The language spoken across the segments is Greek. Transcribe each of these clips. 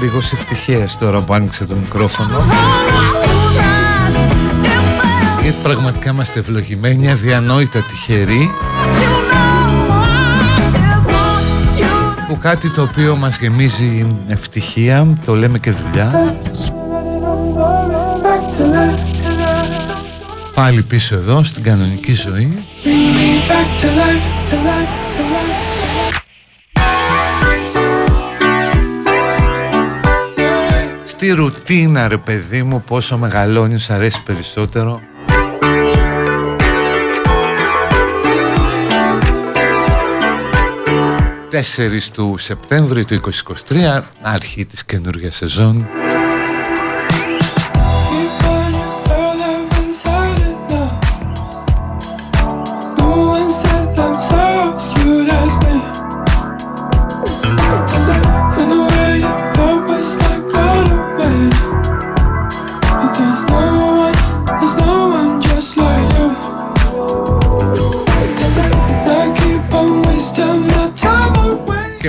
Λίγος ευτυχίας τώρα που άνοιξε το μικρόφωνο. Γιατί πραγματικά είμαστε ευλογημένοι, αδιανόητα τυχεροί. Που κάτι το οποίο μας γεμίζει ευτυχία, το λέμε και δουλειά Πάλι πίσω εδώ στην κανονική ζωή. Στη ρουτίνα ρε παιδί μου πόσο μεγαλώνει σου αρέσει περισσότερο. Τέσσερις του Σεπτέμβρη του 2023 αρχή της καινούργιας σεζόν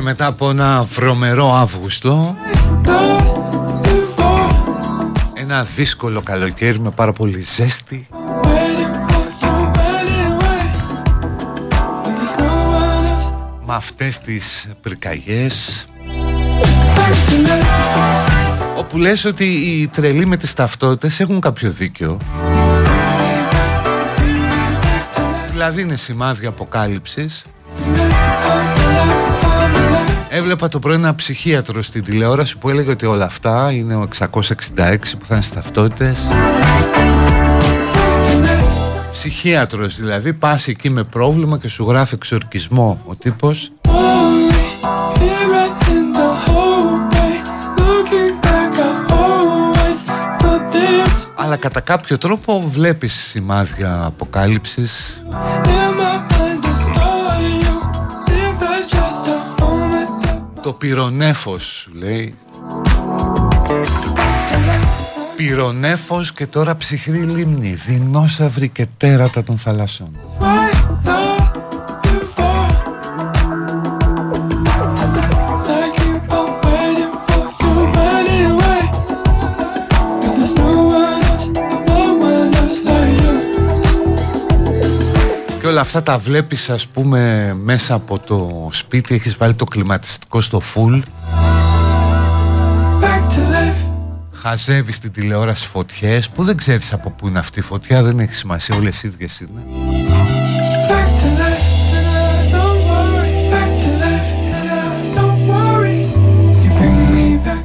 μετά από ένα βρωμερό Αύγουστο. Ένα δύσκολο καλοκαίρι με πάρα πολύ ζέστη. Με αυτές τις πρικαγιές Όπου λες ότι οι τρελοί με τις ταυτότητες έχουν κάποιο δίκιο. Δηλαδή είναι σημάδια αποκάλυψης Έβλεπα το πρωί ένα ψυχίατρο στην τηλεόραση που έλεγε ότι όλα αυτά είναι ο 666 που θα είναι στις ταυτότητες. Ψυχίατρος δηλαδή, πας εκεί με πρόβλημα και σου γράφει εξορκισμό ο τύπος. Αλλά κατά κάποιο τρόπο βλέπεις σημάδια αποκάλυψης το πυρονέφος σου λέει. Πυρονέφος και τώρα ψυχρή λίμνη Δεινόσαυροι και τέρατα των θαλασσών όλα αυτά τα βλέπεις ας πούμε μέσα από το σπίτι Έχεις βάλει το κλιματιστικό στο full Χαζεύεις την τηλεόραση φωτιές Που δεν ξέρεις από πού είναι αυτή η φωτιά Δεν έχει σημασία όλες οι ίδιες είναι.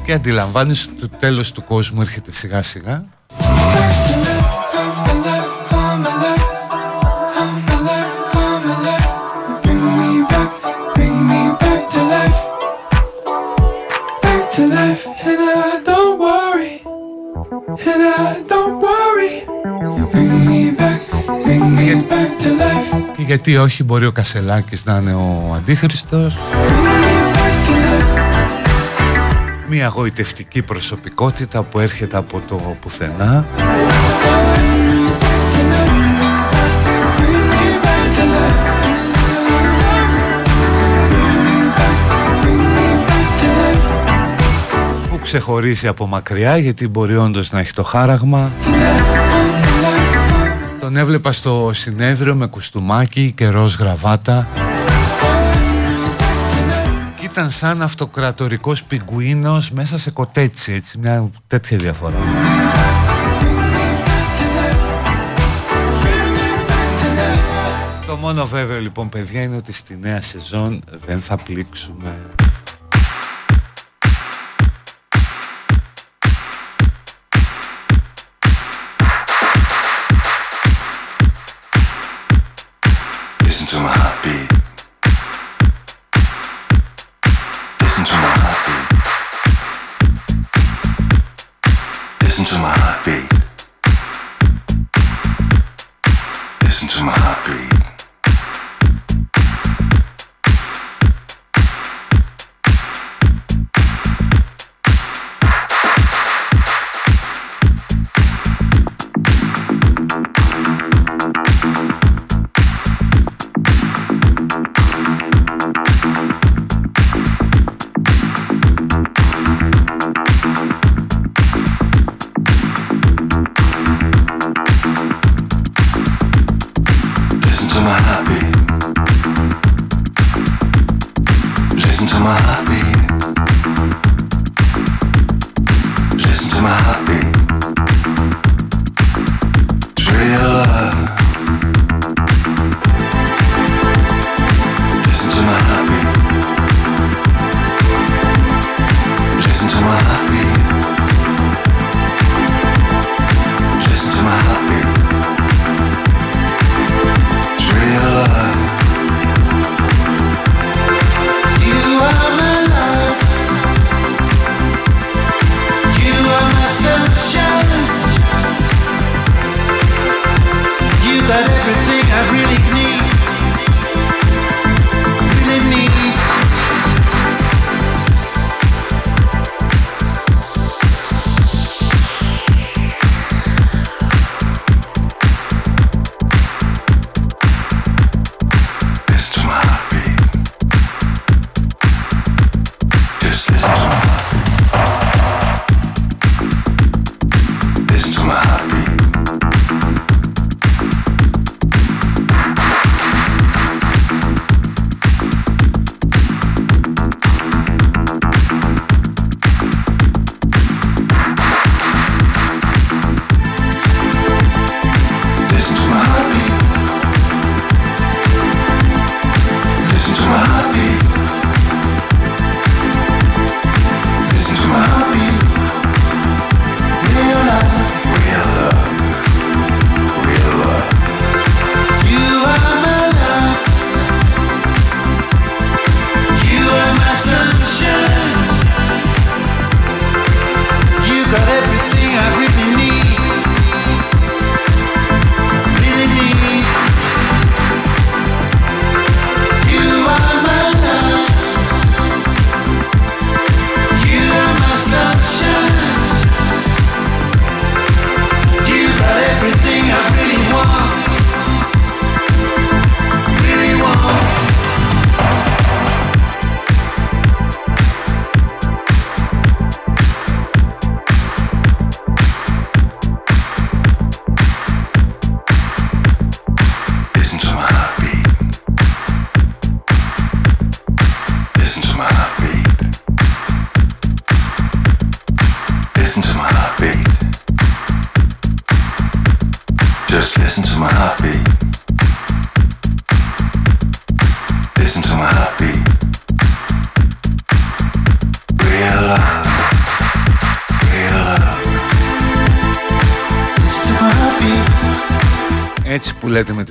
Και αντιλαμβάνεις ότι το τέλος του κόσμου έρχεται σιγά σιγά γιατί όχι μπορεί ο Κασελάκης να είναι ο Αντίχριστος. Μια γοητευτική προσωπικότητα που έρχεται από το πουθενά. Που ξεχωρίζει από μακριά γιατί μπορεί όντως να έχει το χάραγμα τον έβλεπα στο συνέδριο με κουστούμάκι και ροζ γραβάτα. Και ήταν σαν αυτοκρατορικός πιγκουίνος μέσα σε κοτέτσι έτσι μια τέτοια διαφορά. Το μόνο βέβαιο λοιπόν παιδιά είναι ότι στη νέα σεζόν δεν θα πλήξουμε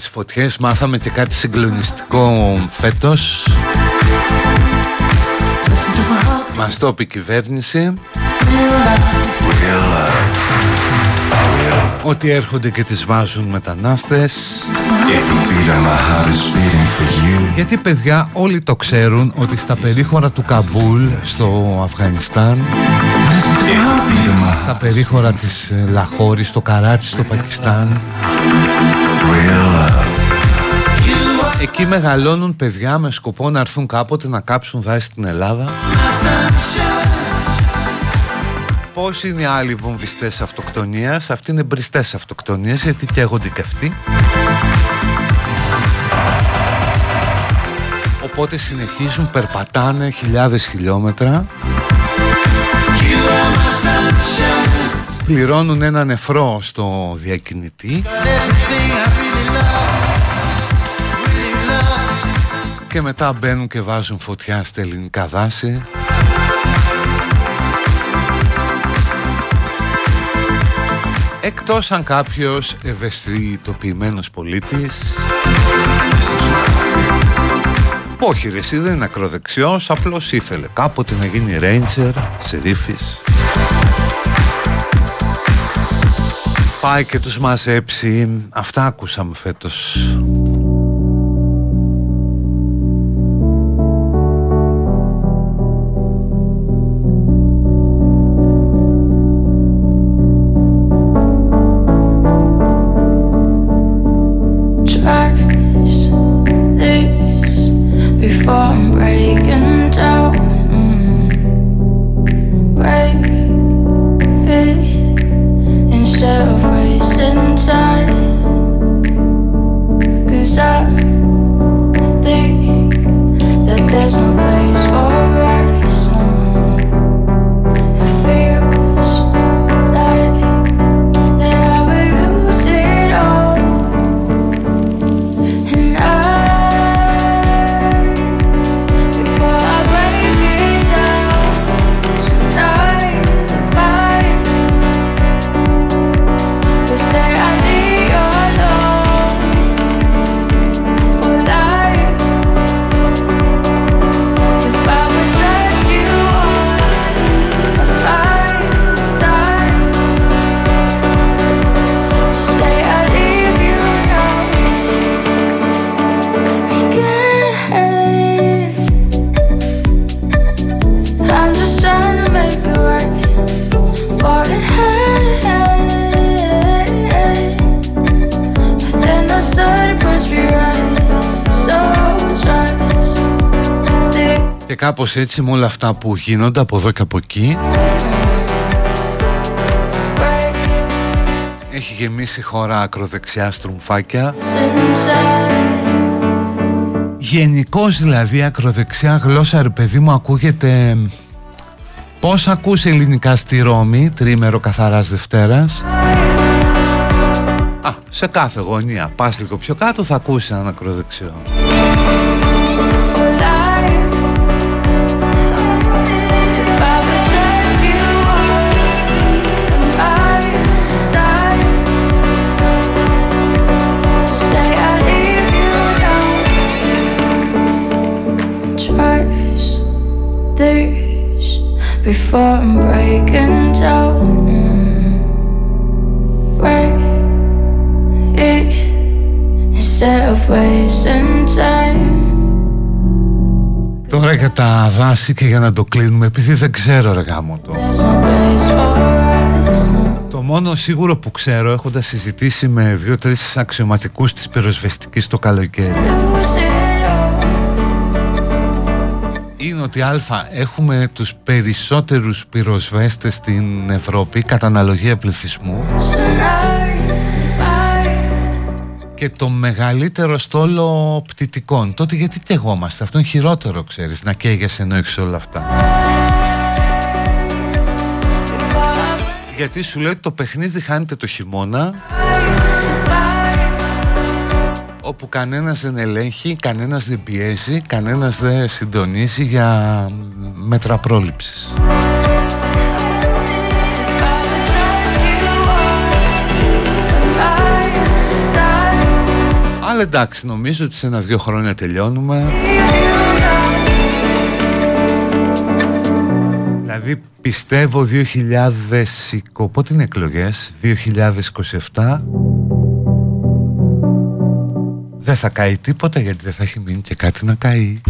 τις φωτιές. Μάθαμε και κάτι συγκλονιστικό φέτος. Μας το είπε η κυβέρνηση. Ότι έρχονται και τις βάζουν μετανάστες. Γιατί παιδιά όλοι το ξέρουν ότι στα περίχωρα του Καμπούλ στο Αφγανιστάν Στα περίχωρα της ε, Λαχώρης, στο Καράτσι, στο Πακιστάν Εκεί μεγαλώνουν παιδιά με σκοπό να έρθουν κάποτε να κάψουν δάση στην Ελλάδα. Πώς είναι οι άλλοι βομβιστές αυτοκτονίας; Αυτοί είναι μπριστές αυτοκτονίας γιατί καίγονται και αυτοί. Οπότε συνεχίζουν, περπατάνε χιλιάδες χιλιόμετρα Πληρώνουν ένα νεφρό στο διακινητή. Και μετά μπαίνουν και βάζουν φωτιά στα ελληνικά δάση. Εκτός αν κάποιος ευαισθητοποιημένος πολίτης. Όχι ρε εσύ δεν είναι ακροδεξιός Απλώς ήθελε κάποτε να γίνει ranger Σερίφης Πάει και τους μαζέψει. Αυτά ακούσαμε φέτος κάπως έτσι με όλα αυτά που γίνονται από εδώ και από εκεί. Έχει γεμίσει χώρα ακροδεξιά στρουμφάκια. Γενικώς δηλαδή ακροδεξιά γλώσσα ρε παιδί μου ακούγεται Πώς ακούς ελληνικά στη Ρώμη τρίμερο καθαράς Δευτέρας; Α, σε κάθε γωνία πας λίγο πιο κάτω θα ακούσεις έναν ακροδεξιό before I'm breaking down. Break it instead of wasting time. Τώρα για τα δάση και για να το κλείνουμε επειδή δεν ξέρω ρε γάμο το Το μόνο σίγουρο που ξέρω έχοντας συζητήσει με δύο-τρεις αξιωματικούς της πυροσβεστικής το καλοκαίρι ότι α, έχουμε τους περισσότερους πυροσβέστες στην Ευρώπη κατά αναλογία πληθυσμού και το μεγαλύτερο στόλο πτυτικών. Τότε γιατί καιγόμαστε, αυτό είναι χειρότερο ξέρεις, να καίγεσαι ενώ έχεις όλα αυτά. Γιατί σου λέει ότι το παιχνίδι χάνεται το χειμώνα όπου κανένας δεν ελέγχει, κανένας δεν πιέζει, κανένας δεν συντονίζει για μέτρα πρόληψης. Αλλά εντάξει, νομίζω ότι σε ένα-δύο χρόνια τελειώνουμε. Δηλαδή πιστεύω 2020, πότε είναι εκλογές, 2027 δεν θα καεί τίποτα γιατί δεν θα έχει μείνει και κάτι να καεί.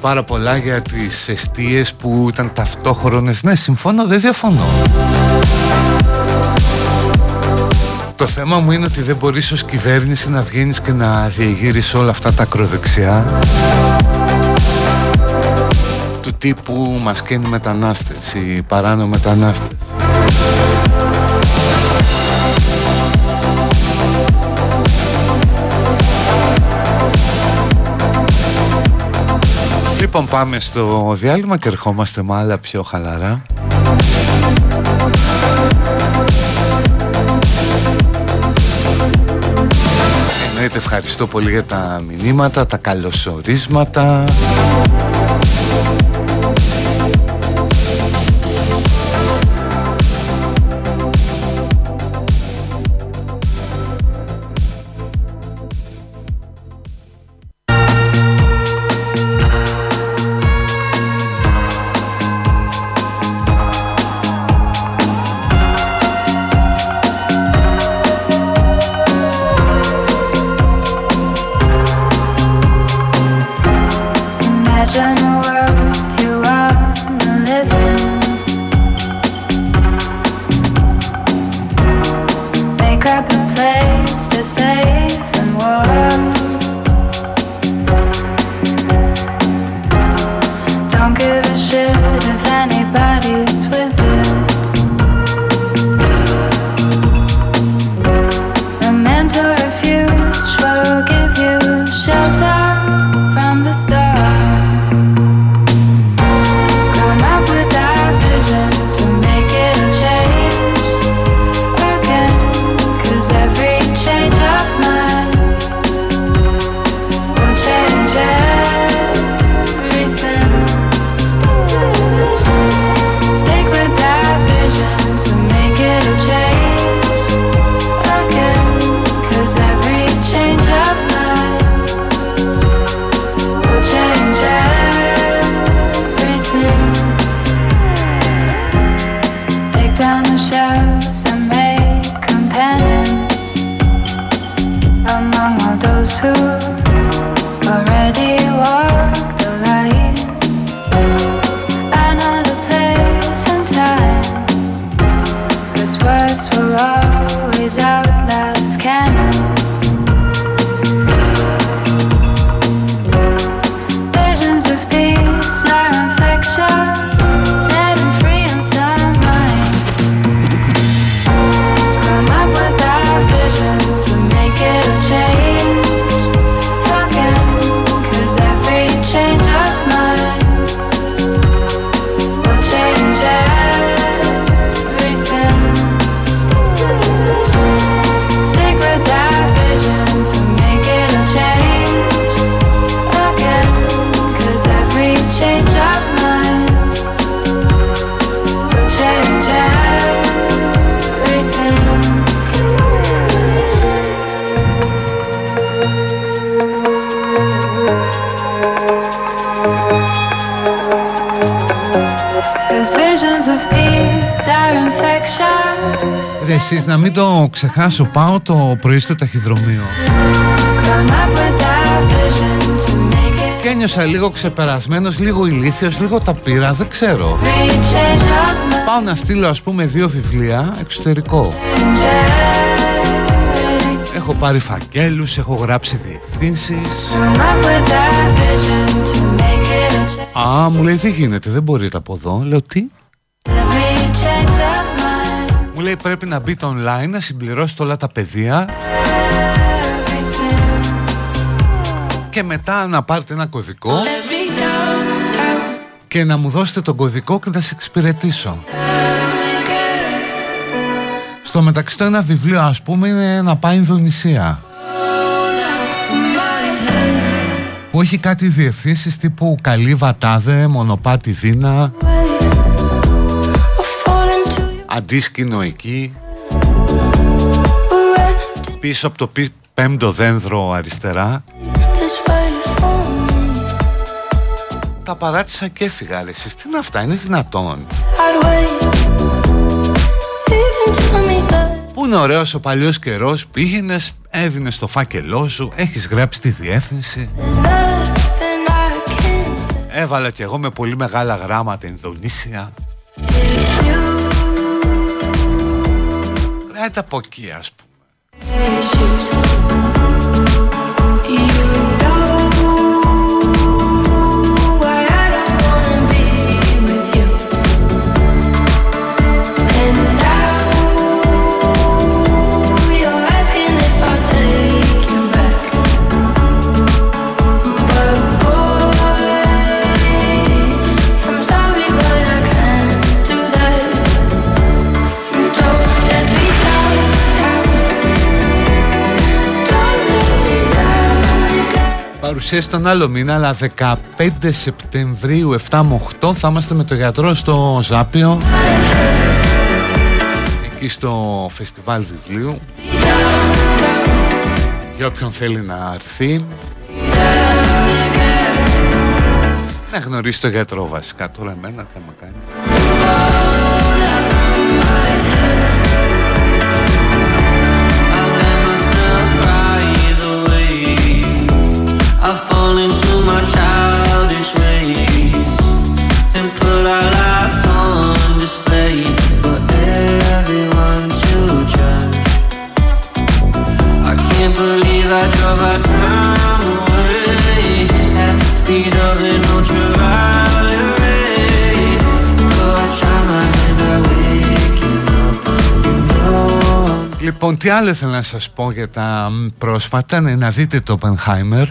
Πάρα πολλά για τις αιστείες που ήταν ταυτόχρονες. Ναι, συμφωνώ, δεν διαφωνώ. Το θέμα μου είναι ότι δεν μπορείς ως κυβέρνηση να βγαίνεις και να διεγείρεις όλα αυτά τα ακροδεξιά του τύπου μας καίνει μετανάστες, οι παράνομοι μετανάστες. Λοιπόν πάμε στο διάλειμμα και ερχόμαστε με άλλα πιο χαλαρά. Εννοείται ευχαριστώ πολύ για τα μηνύματα, τα καλωσορίσματα το ξεχάσω Πάω το πρωί στο ταχυδρομείο. Και ένιωσα λίγο ξεπερασμένος Λίγο ηλίθιος, λίγο τα πήρα Δεν ξέρω. Πάω να στείλω ας πούμε δύο βιβλία Εξωτερικό. Έχω πάρει φακέλους Έχω γράψει διευθύνσεις. Α, μου λέει δεν γίνεται, δεν μπορείτε από εδώ Λέω τι πρέπει να μπείτε online, να συμπληρώσετε όλα τα παιδεία και μετά να πάρετε ένα κωδικό. Και να μου δώσετε τον κωδικό και να σε εξυπηρετήσω. Στο μεταξύ το ένα βιβλίο ας πούμε είναι να πάει Ινδονησία. Που έχει κάτι διευθύνσεις τύπου καλή βατάδε, μονοπάτι δίνα αντίσκηνο εκεί πίσω από το πέμπτο δένδρο αριστερά. Τα παράτησα και έφυγα ρε εσείς τι είναι αυτά είναι δυνατόν. Πού είναι ωραίος ο παλιός καιρός πήγαινες έδινες το φάκελό σου έχεις γράψει τη διεύθυνση. Έβαλα κι εγώ με πολύ μεγάλα γράμματα Ινδονήσια Άντε από εκεί ας πούμε παρουσίαση τον άλλο μήνα, αλλά 15 Σεπτεμβρίου 7 με 8 θα είμαστε με το γιατρό στο Ζάπιο. Εκεί στο φεστιβάλ βιβλίου. Για όποιον θέλει να έρθει. Να γνωρίσει τον γιατρό βασικά. Τώρα εμένα θα με κάνεις Λοιπόν, τι άλλο ήθελα να σας πω για τα πρόσφατα, ναι, να δείτε το Oppenheimer.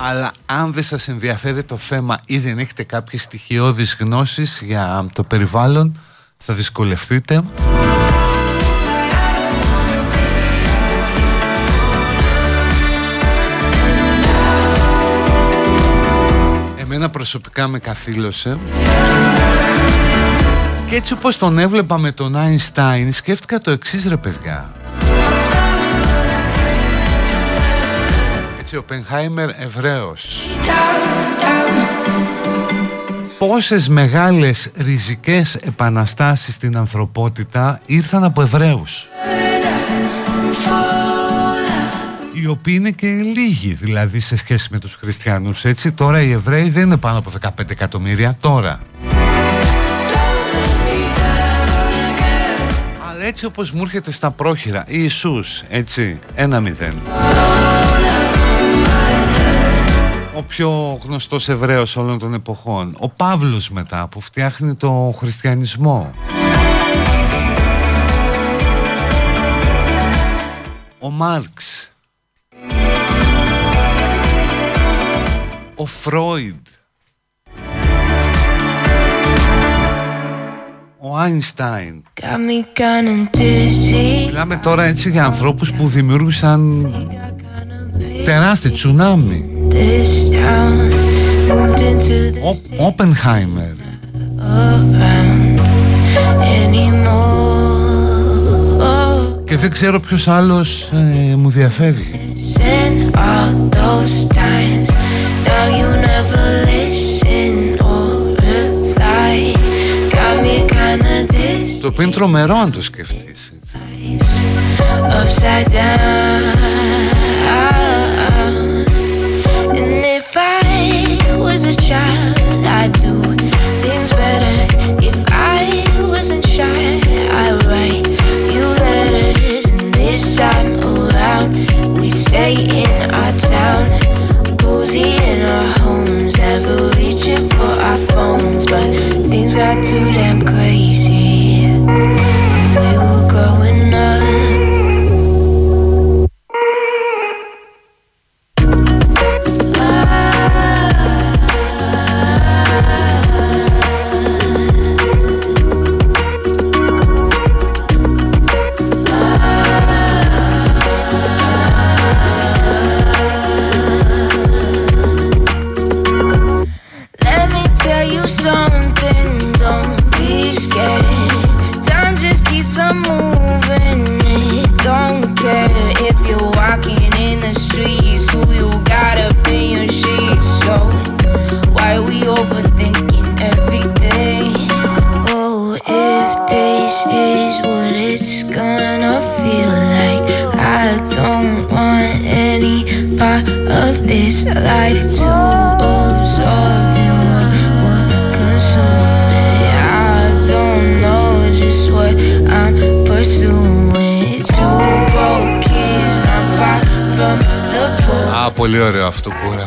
Αλλά αν δεν σας ενδιαφέρει το θέμα ή δεν έχετε κάποιες στοιχειώδεις γνώσεις για το περιβάλλον, θα δυσκολευτείτε. Εμένα προσωπικά με καθήλωσε. Και έτσι όπως τον έβλεπα με τον Einstein σκέφτηκα το εξής ρε παιδιά Έτσι ο Πενχάιμερ Εβραίος Πόσες μεγάλες ριζικές επαναστάσεις στην ανθρωπότητα ήρθαν από Εβραίους; Οποίοι είναι και λίγοι δηλαδή σε σχέση με τους χριστιανούς έτσι. Τώρα οι Εβραίοι δεν είναι πάνω από 15 εκατομμύρια τώρα. Αλλά έτσι όπως μου έρχεται στα πρόχειρα Ιησούς έτσι ένα μηδέν ο πιο γνωστός Εβραίος όλων των εποχών. Ο Παύλος μετά που φτιάχνει το χριστιανισμό. Ο Μάρξ. Ο Φρόιντ. Ο Άινστάιν. Μιλάμε τώρα έτσι για ανθρώπους που δημιούργησαν τεράστιο τσουνάμι ο Όπενχάιμερ και δεν ξέρω ποιος άλλος ε, μου διαφεύγει. Το οποίο είναι τρομερό αν το σκεφτείς Upside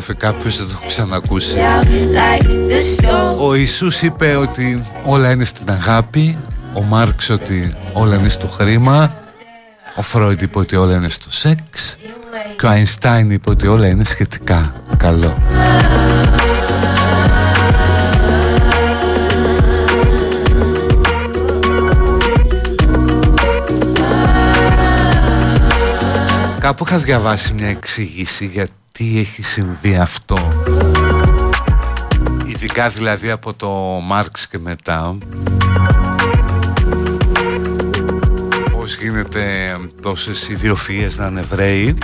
αυτό που γράφει κάποιος, δεν το έχω ξανακούσει. Like the stove. Ο Ιησούς είπε ότι όλα είναι στην αγάπη, ο Μάρξ ότι όλα είναι στο χρήμα, ο Φρόιντ είπε ότι όλα είναι στο σεξ και ο Αϊνστάιν είπε ότι όλα είναι σχετικά καλό. Κάπου είχα διαβάσει μια εξήγηση γιατί έχει συμβεί αυτό; Ειδικά δηλαδή από το Μάρξ και μετά. Πώς γίνεται τόσες ιδιοφίες να είναι Εβραίοι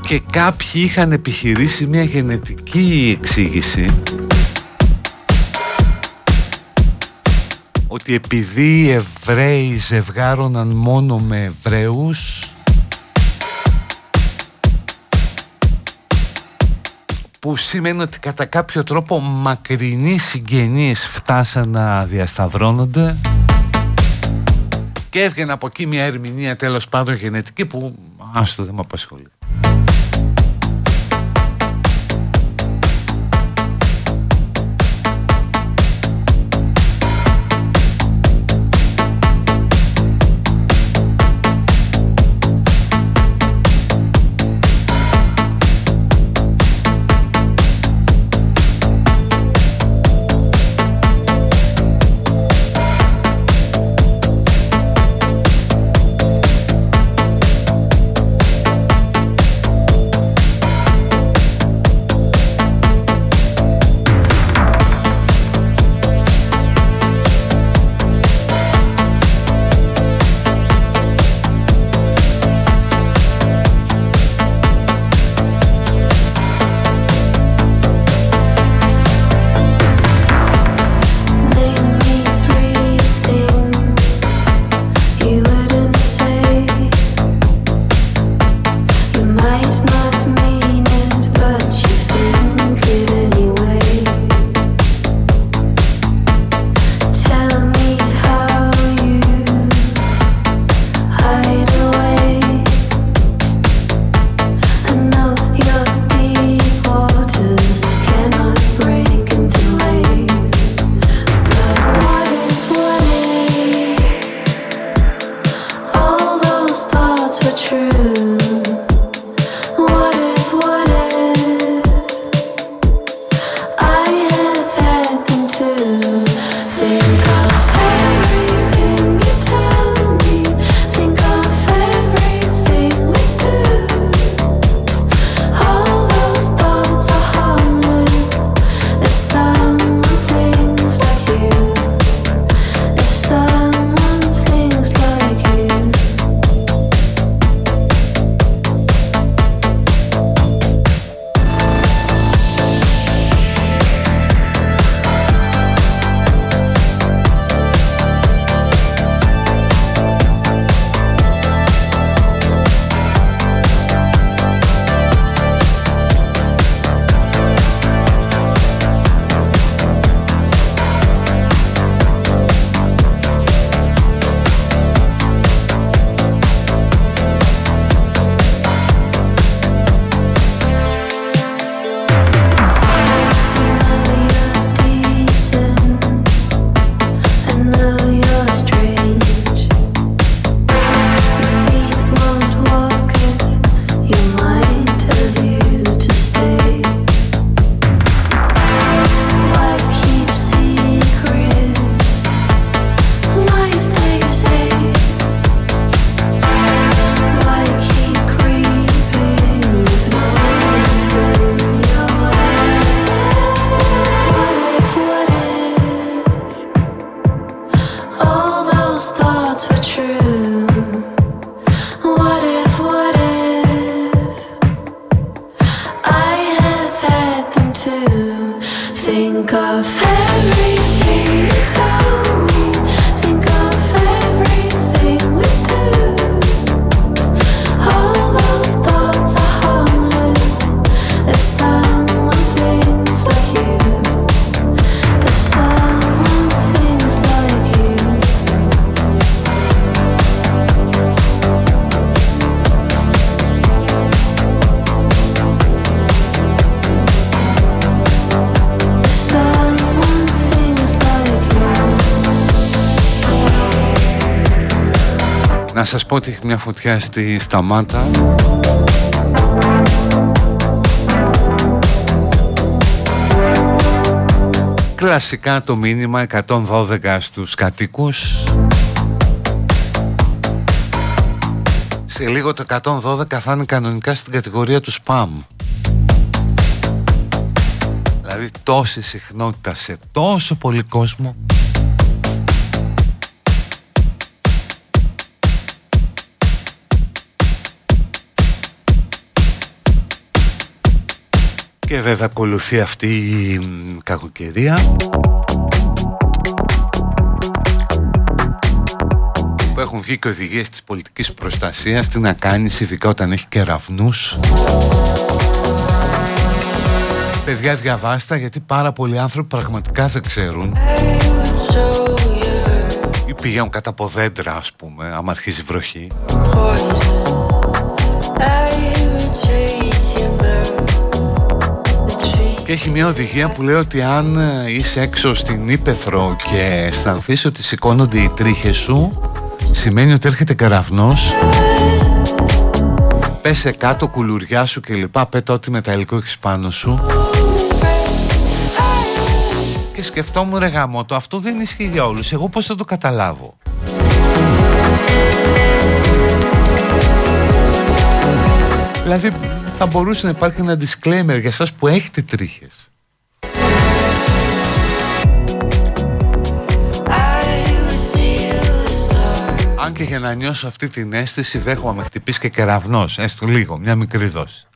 Και κάποιοι είχαν επιχειρήσει μια γενετική εξήγηση. Ότι επειδή οι Εβραίοι ζευγάρωναν μόνο με Εβραίους που σημαίνει ότι κατά κάποιο τρόπο μακρινοί συγγενείς φτάσαν να διασταυρώνονται και έβγαινε από εκεί μια ερμηνεία τέλος πάντων γενετική που άστο δεν με απασχολεί. Σας πω ότι έχει μια φωτιά στη Σταμάτα. Κλασικά το μήνυμα 112 στους κατοίκους. Σε λίγο το 112 θα είναι κανονικά στην κατηγορία του spam Δηλαδή τόση συχνότητα σε τόσο πολύ κόσμο Και βέβαια ακολουθεί αυτή η κακοκαιρία. Που έχουν βγει και οδηγίες της πολιτικής προστασίας τι να κάνεις ειδικά όταν έχει κεραυνούς Παιδιά διαβάστα γιατί πάρα πολλοί άνθρωποι πραγματικά δεν ξέρουν. Ή πηγαίνουν κατά από δέντρα ας πούμε άμα αρχίζει βροχή και έχει μια οδηγία που λέει ότι αν ε, είσαι έξω στην Ήπεθρο και αισθανθείς ότι σηκώνονται οι τρίχες σου σημαίνει ότι έρχεται καραυνός πέσε κάτω κουλουριά σου και λοιπά πέτα ό,τι μεταλλικό έχεις πάνω σου. Και σκεφτόμουν ρε γάμο το αυτό δεν ισχύει για όλους. Εγώ πως θα το καταλάβω; Δηλαδή θα μπορούσε να υπάρχει ένα disclaimer για εσάς που έχετε τρίχες. Αν και για να νιώσω αυτή την αίσθηση δέχομαι να με χτυπήσει και κεραυνός, έστω λίγο, μια μικρή δόση.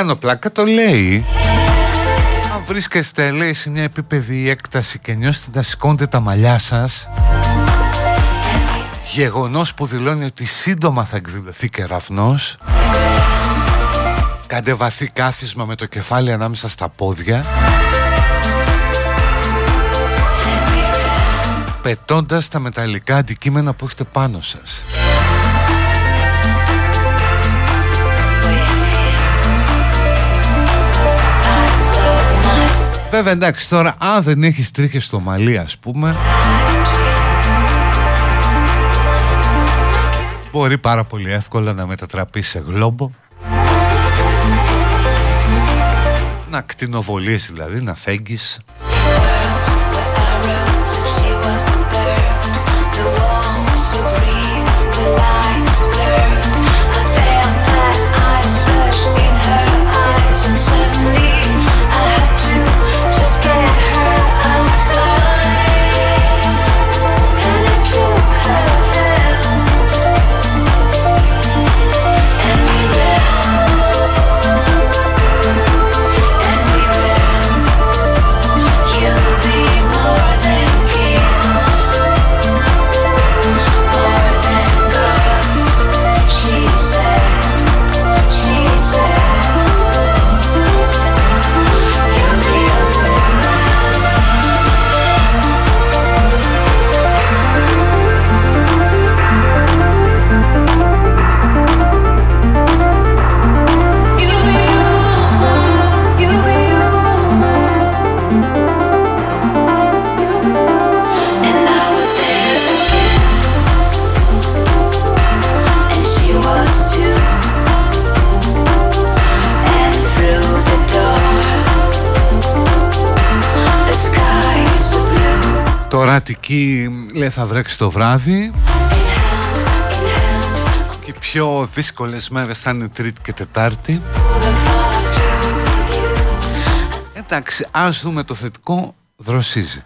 Κάνω πλάκα το λέει. Αν βρίσκεστε λέει σε μια επίπεδη έκταση και νιώσετε να σηκώνετε τα μαλλιά σας Γεγονός που δηλώνει ότι σύντομα θα εκδηλωθεί κεραυνός Κάντε βαθύ κάθισμα με το κεφάλι ανάμεσα στα πόδια Πετώντας τα μεταλλικά αντικείμενα που έχετε πάνω σας Βέβαια εντάξει τώρα αν δεν έχεις τρίχες στο μαλλί ας πούμε Μπορεί πάρα πολύ εύκολα να μετατραπείς σε γλόμπο. Να κτηνοβολείς δηλαδή, να φέγγεις Αττική λέει θα βρέξει το βράδυ. Και οι πιο δύσκολες μέρες θα είναι Τρίτη και Τετάρτη. Εντάξει, ας δούμε το θετικό. Δροσίζει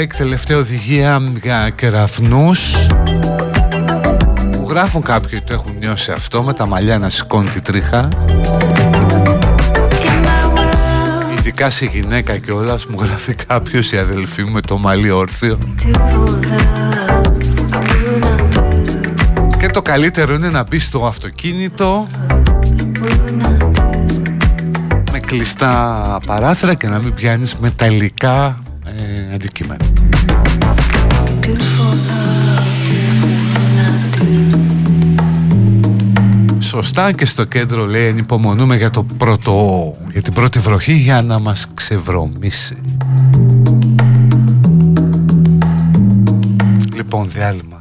break τελευταία οδηγία για κεραυνούς. Μου γράφουν κάποιοι ότι το έχουν νιώσει αυτό με τα μαλλιά να σηκώνει τη τρίχα. Ειδικά σε γυναίκα κιόλας μου γράφει κάποιος η αδελφή μου με το μαλλί όρθιο. Και το καλύτερο είναι να μπει στο αυτοκίνητο Με κλειστά παράθυρα και να μην πιάνεις μεταλλικά Σωστά και στο κέντρο λέει ανυπομονούμε για, το πρώτο, για την πρώτη βροχή για να μας ξεβρωμίσει Λοιπόν διάλειμμα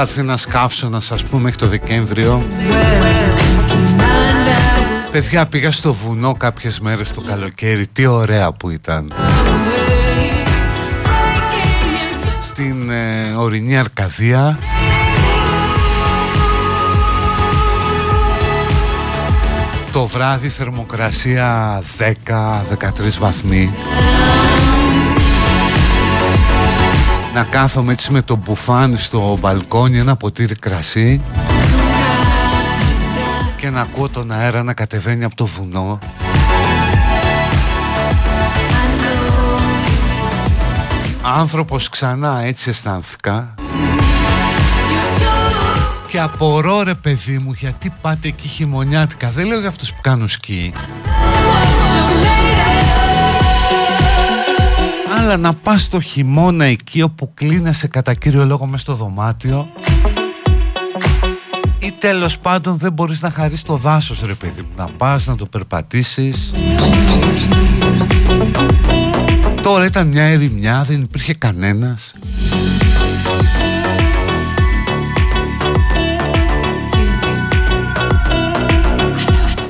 θα έρθει ένας σκάφσο να σας πούμε μέχρι το Δεκέμβριο. Παιδιά πήγα στο βουνό κάποιες μέρες το καλοκαίρι. Τι ωραία που ήταν. Στην ε, ορεινή Αρκαδία. Το βράδυ θερμοκρασία 10-13 βαθμοί να κάθομαι έτσι με το μπουφάν στο μπαλκόνι ένα ποτήρι κρασί και να ακούω τον αέρα να κατεβαίνει από το βουνό. Άνθρωπος ξανά έτσι αισθάνθηκα. Και απορώ ρε παιδί μου γιατί πάτε εκεί χειμωνιάτικα. Δεν λέω για αυτούς που κάνουν σκι αλλά να πας το χειμώνα εκεί όπου κλείνεσαι κατά κύριο λόγο μες στο δωμάτιο. Ή τέλος πάντων δεν μπορείς να χαρείς το δάσος ρε παιδί μου. Να πας να το περπατήσεις. Τώρα ήταν μια ερημιά, δεν υπήρχε κανένας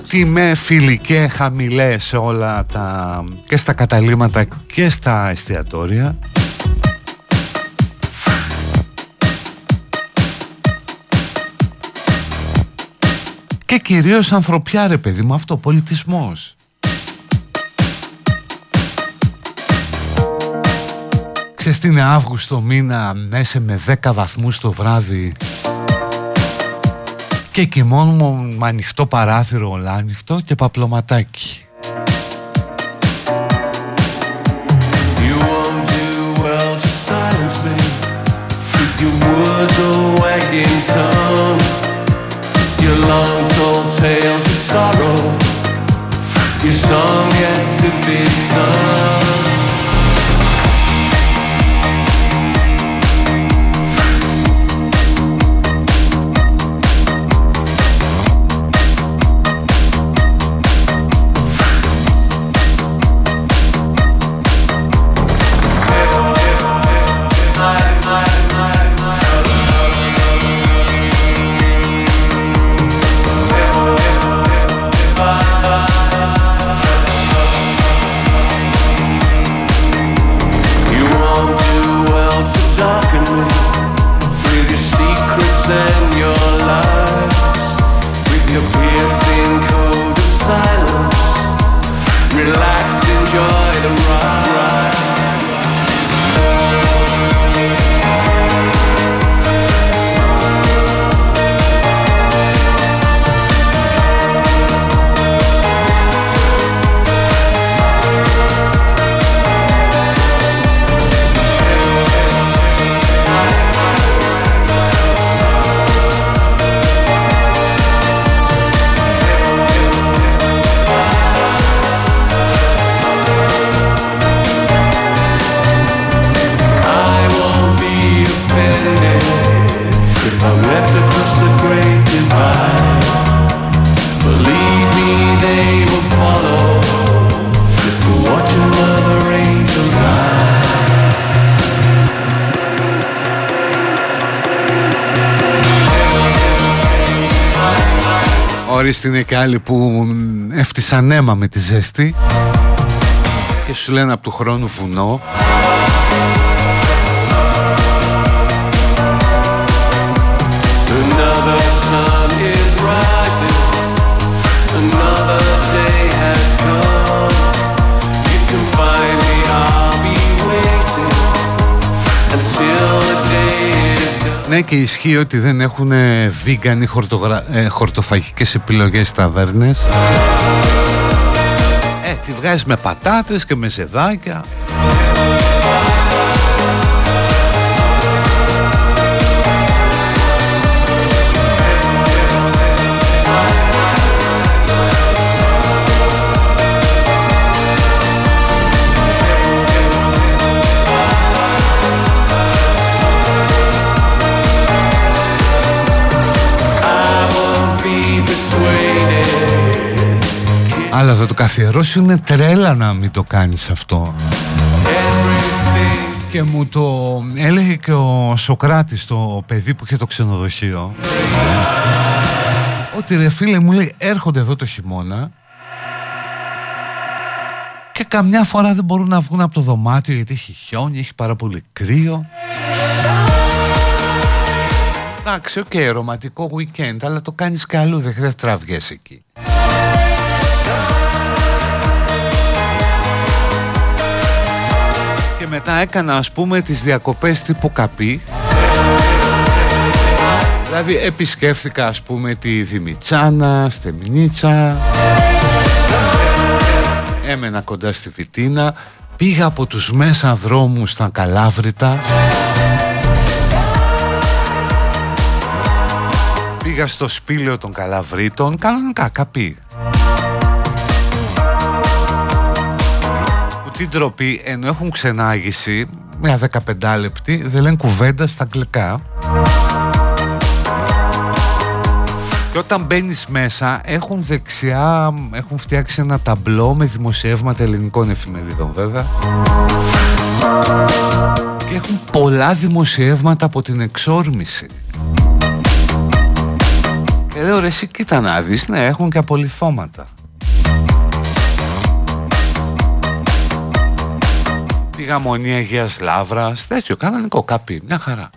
τιμέ φιλικέ χαμηλές σε όλα τα και στα καταλήμματα και στα εστιατόρια. Και κυρίως ανθρωπιά ρε παιδί μου αυτό πολιτισμός. Ξέρεις τι είναι Αύγουστο μήνα μέσα με 10 βαθμούς το βράδυ και κοιμώνουμε με ανοιχτό παράθυρο όλα ανοιχτό και παπλωματάκι. Your song yet to be sung Ορίστε είναι και άλλοι που έφτισαν αίμα με τη ζέστη. Και σου λένε από του χρόνου βουνό Ναι και ισχύει ότι δεν έχουν vegan ή χορτογρα... ε, χορτοφαγικές επιλογές ταβέρνες. Ε, τη βγάζεις με πατάτες και με ζεδάκια Αλλά θα το καθιερώσει είναι τρέλα να μην το κάνεις αυτό. Και μου το έλεγε και ο Σοκράτης το παιδί που είχε το ξενοδοχείο. Ότι ρε φίλε μου λέει έρχονται εδώ το χειμώνα Και καμιά φορά δεν μπορούν να βγουν από το δωμάτιο γιατί έχει χιόνι, έχει πάρα πολύ κρύο. Εντάξει, OK, okay, ρομαντικό weekend, αλλά το κάνεις καλού, δεν χρειάζεται τραβιές εκεί. Μετά έκανα ας πούμε τις διακοπές τύπου καπί. Δηλαδή επισκέφθηκα ας πούμε τη Δημητσάνα, Στεμνίτσα Έμενα κοντά στη Βιτίνα. Πήγα από τους μέσα δρόμους στα Καλάβρητα. Πήγα στο σπήλαιο των Καλαβρίτων. Κανονικά καπί την τροπή ενώ έχουν ξενάγηση μια 15 λεπτή δεν λένε κουβέντα στα αγγλικά. Και όταν μπαίνεις μέσα έχουν δεξιά έχουν φτιάξει ένα ταμπλό με δημοσιεύματα ελληνικών εφημερίδων βέβαια. Και έχουν πολλά δημοσιεύματα από την εξόρμηση. Και λέω ρε εσύ κοίτα να δεις, ναι έχουν και απολυθώματα. Πήγα Μονή Αγίας Λαύρας, τέτοιο, κανονικό κάπι, μια χαρά.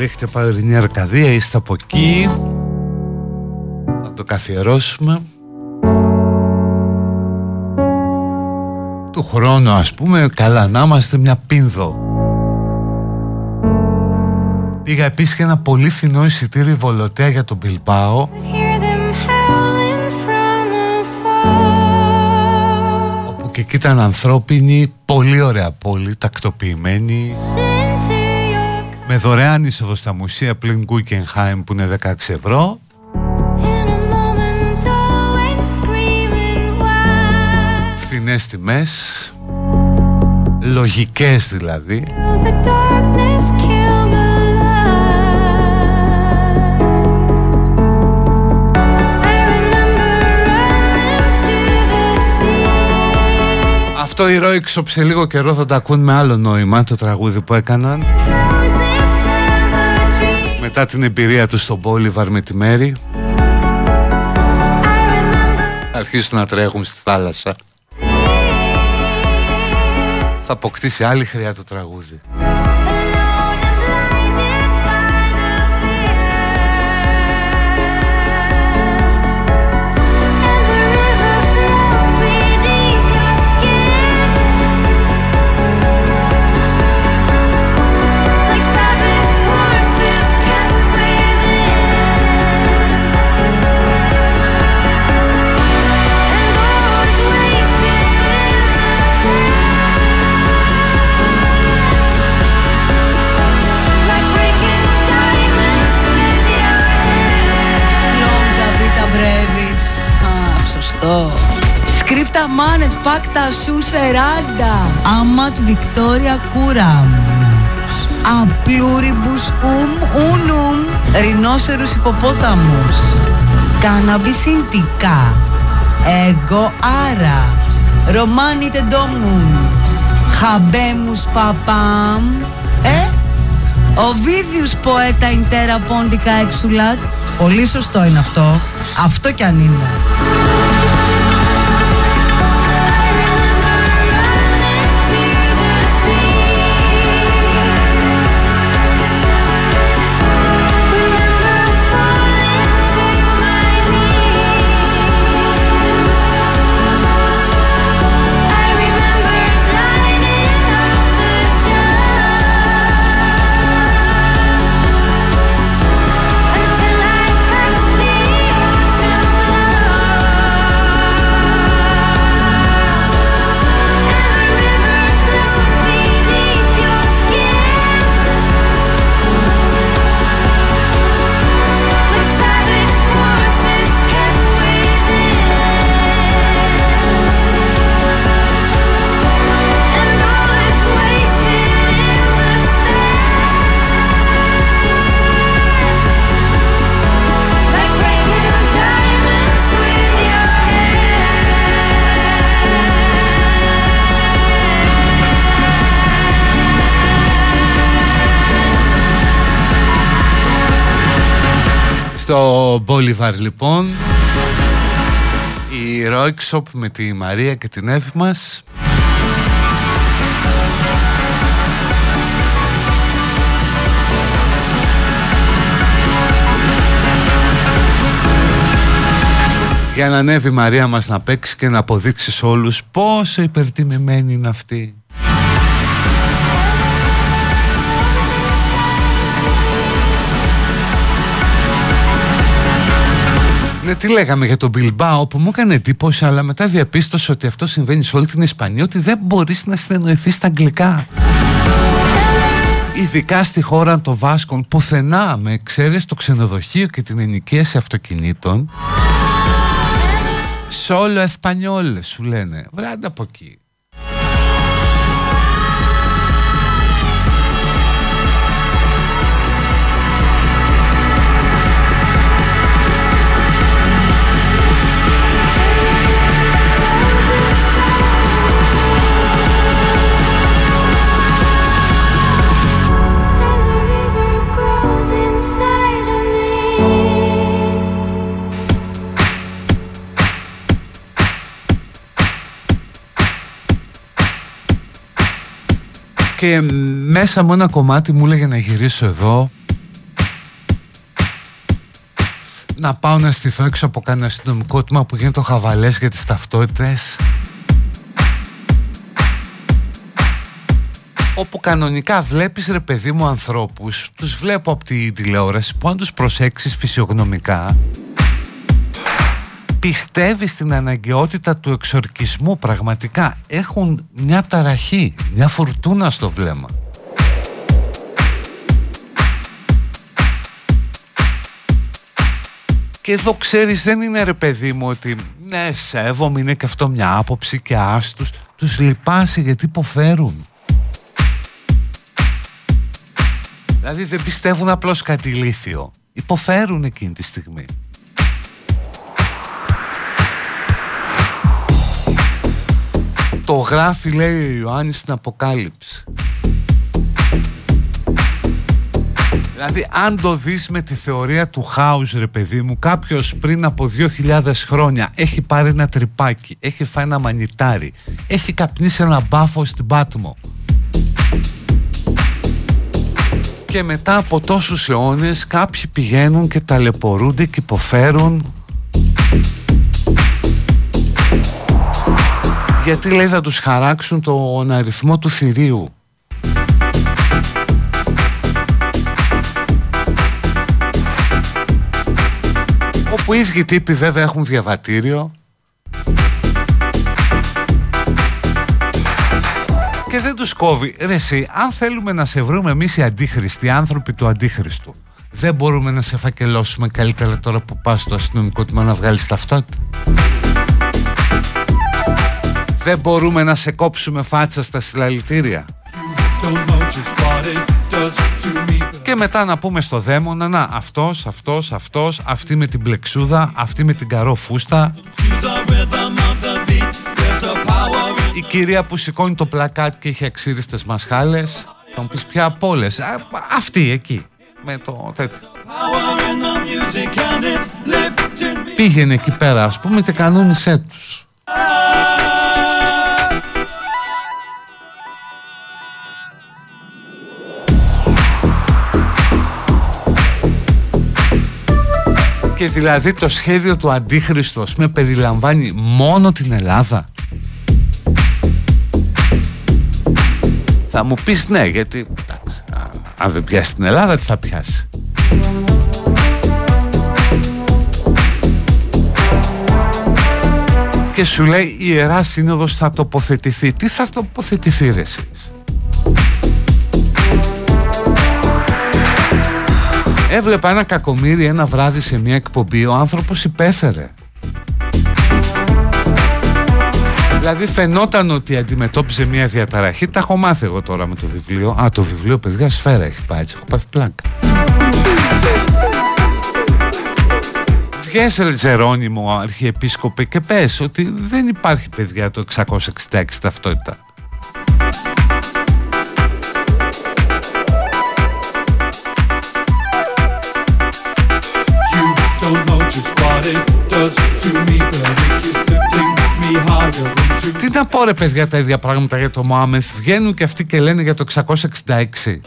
Έχετε πάει ορεινή Αρκαδία, είστε από εκεί. Θα το καθιερώσουμε. Του χρόνου ας πούμε καλά να είμαστε μια πίνδο. Πήγα επίσης και ένα πολύ φθηνό εισιτήριο βολοτέα για τον Πιλπάο Όπου και εκεί ήταν ανθρώπινη, πολύ ωραία πόλη, τακτοποιημένη με δωρεάν είσοδο στα μουσεία πλην Guggenheim που είναι 16 ευρώ. Φθηνές τιμές. Λογικές δηλαδή. Αυτό οι Ρόιξοπ σε λίγο καιρό θα τα ακούν με άλλο νόημα το τραγούδι που έκαναν μετά την εμπειρία του στον Πόλιβαρ με τη Μέρη. Αρχίσουν να τρέχουν στη θάλασσα. Θα αποκτήσει άλλη χρειά το τραγούδι Μάνετ Πάκτα Σου Σεράντα Αματ Βικτόρια Κούραμ. Απλούριμπους Ουμ Ούνουμ Ρινόσερους Υποπόταμους. Καναμπισιντικά Εγώ Άρα. Ρωμάνι Τεντόμουν. Χαμπέμους Παπάμ. Ε ο Βίδιους ποέτα Ιντέρα Πόντικα Εξουλάτ. Πολύ σωστό είναι αυτό. Αυτό κι αν είναι Στο Μπόλιβαρ λοιπόν η Ρόικσοπ με τη Μαρία και την Εύη μας για να ανέβει η Μαρία μας να παίξει και να αποδείξει σε όλους πόσο υπερτιμημένη είναι αυτή. Ναι, τι λέγαμε για τον Μπιλμπάο που μου έκανε εντύπωση, αλλά μετά διαπίστωσε ότι αυτό συμβαίνει σε όλη την Ισπανία, ότι δεν μπορείς να συνεννοηθεί στα αγγλικά. Ειδικά στη χώρα των Βάσκων, πουθενά με εξαίρεση το ξενοδοχείο και την ενοικίαση αυτοκινήτων. Σόλο Εσπανιόλ σου λένε. Βράντα από εκεί. Και μέσα μου ένα κομμάτι μου έλεγε να γυρίσω εδώ να πάω να στηθώ έξω από κανένα αστυνομικό τμήμα που γίνεται το χαβαλές για τις ταυτότητες. Όπου κανονικά βλέπεις ρε παιδί μου ανθρώπους τους βλέπω από τη τηλεόραση που αν τους προσέξεις φυσιογνωμικά πιστεύεις στην αναγκαιότητα του εξορκισμού πραγματικά; Έχουν μια ταραχή, μια φορτούνα στο βλέμμα. Και εδώ ξέρεις δεν είναι ρε παιδί μου ότι ναι σέβομαι είναι και αυτό μια άποψη και άστους τους λυπάσει γιατί υποφέρουν. Δηλαδή δεν πιστεύουν απλώς κάτι ηλίθιο. Υποφέρουν εκείνη τη στιγμή. Το γράφει λέει ο Ιωάννης στην Αποκάλυψη. Δηλαδή αν το δεις με τη θεωρία του χάους ρε παιδί μου Κάποιος πριν από 2.000 χρόνια έχει πάρει ένα τρυπάκι Έχει φάει ένα μανιτάρι Έχει καπνίσει ένα μπάφο στην Πάτμο. Και μετά από τόσους αιώνες κάποιοι πηγαίνουν και ταλαιπωρούνται και υποφέρουν γιατί λέει θα τους χαράξουν τον αριθμό του θηρίου. Όπου οι ίδιοι τύποι βέβαια έχουν διαβατήριο. Και δεν τους κόβει. Ρε εσύ αν θέλουμε να σε βρούμε εμείς οι αντίχριστοι άνθρωποι του αντίχριστου δεν μπορούμε να σε φακελώσουμε καλύτερα τώρα που πας στο αστυνομικό τμήμα να βγάλεις ταυτότητα Δεν μπορούμε να σε κόψουμε φάτσα στα συλλαλητήρια. Και μετά να πούμε στο δαίμονα να αυτός, αυτός, αυτός αυτή με την πλεξούδα, αυτή με την καρό φούστα η κυρία που σηκώνει το πλακάτ και έχει αξίριστες μασχάλες θα μου πεις πια από όλες. Αυτή εκεί με το τέτοιο. Πήγαινε εκεί πέρα ας πούμε και κανόνισέ τους Και δηλαδή το σχέδιο του Αντίχριστου με περιλαμβάνει μόνο την Ελλάδα. Θα μου πεις ναι γιατί εντάξει, αν δεν πιάσει την Ελλάδα τι θα πιάσει; Και σου λέει η Ιερά Σύνοδος θα τοποθετηθεί. Τι θα τοποθετηθεί ρε εσείς; Έβλεπα ένα κακομύρι ένα βράδυ σε μια εκπομπή, ο άνθρωπος υπέφερε. Δηλαδή φαινόταν ότι αντιμετώπιζε μια διαταραχή. Τα έχω μάθει εγώ τώρα με το βιβλίο. Α, το βιβλίο, παιδιά, σφαίρα έχει πάει. Έτσι, έχω πάθει πλάκα. Βγες ρε Τζερόνιμο, αρχιεπίσκοπε, και πες ότι δεν υπάρχει, παιδιά, το 666 ταυτότητα. Τι να πω ρε παιδιά τα ίδια πράγματα για το Μωάμεθ Βγαίνουν και αυτοί και λένε για το 666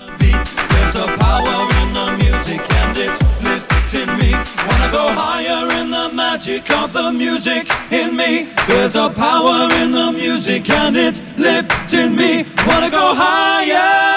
magic of the music in me. There's a power in the music and it's lifting me. Wanna go higher.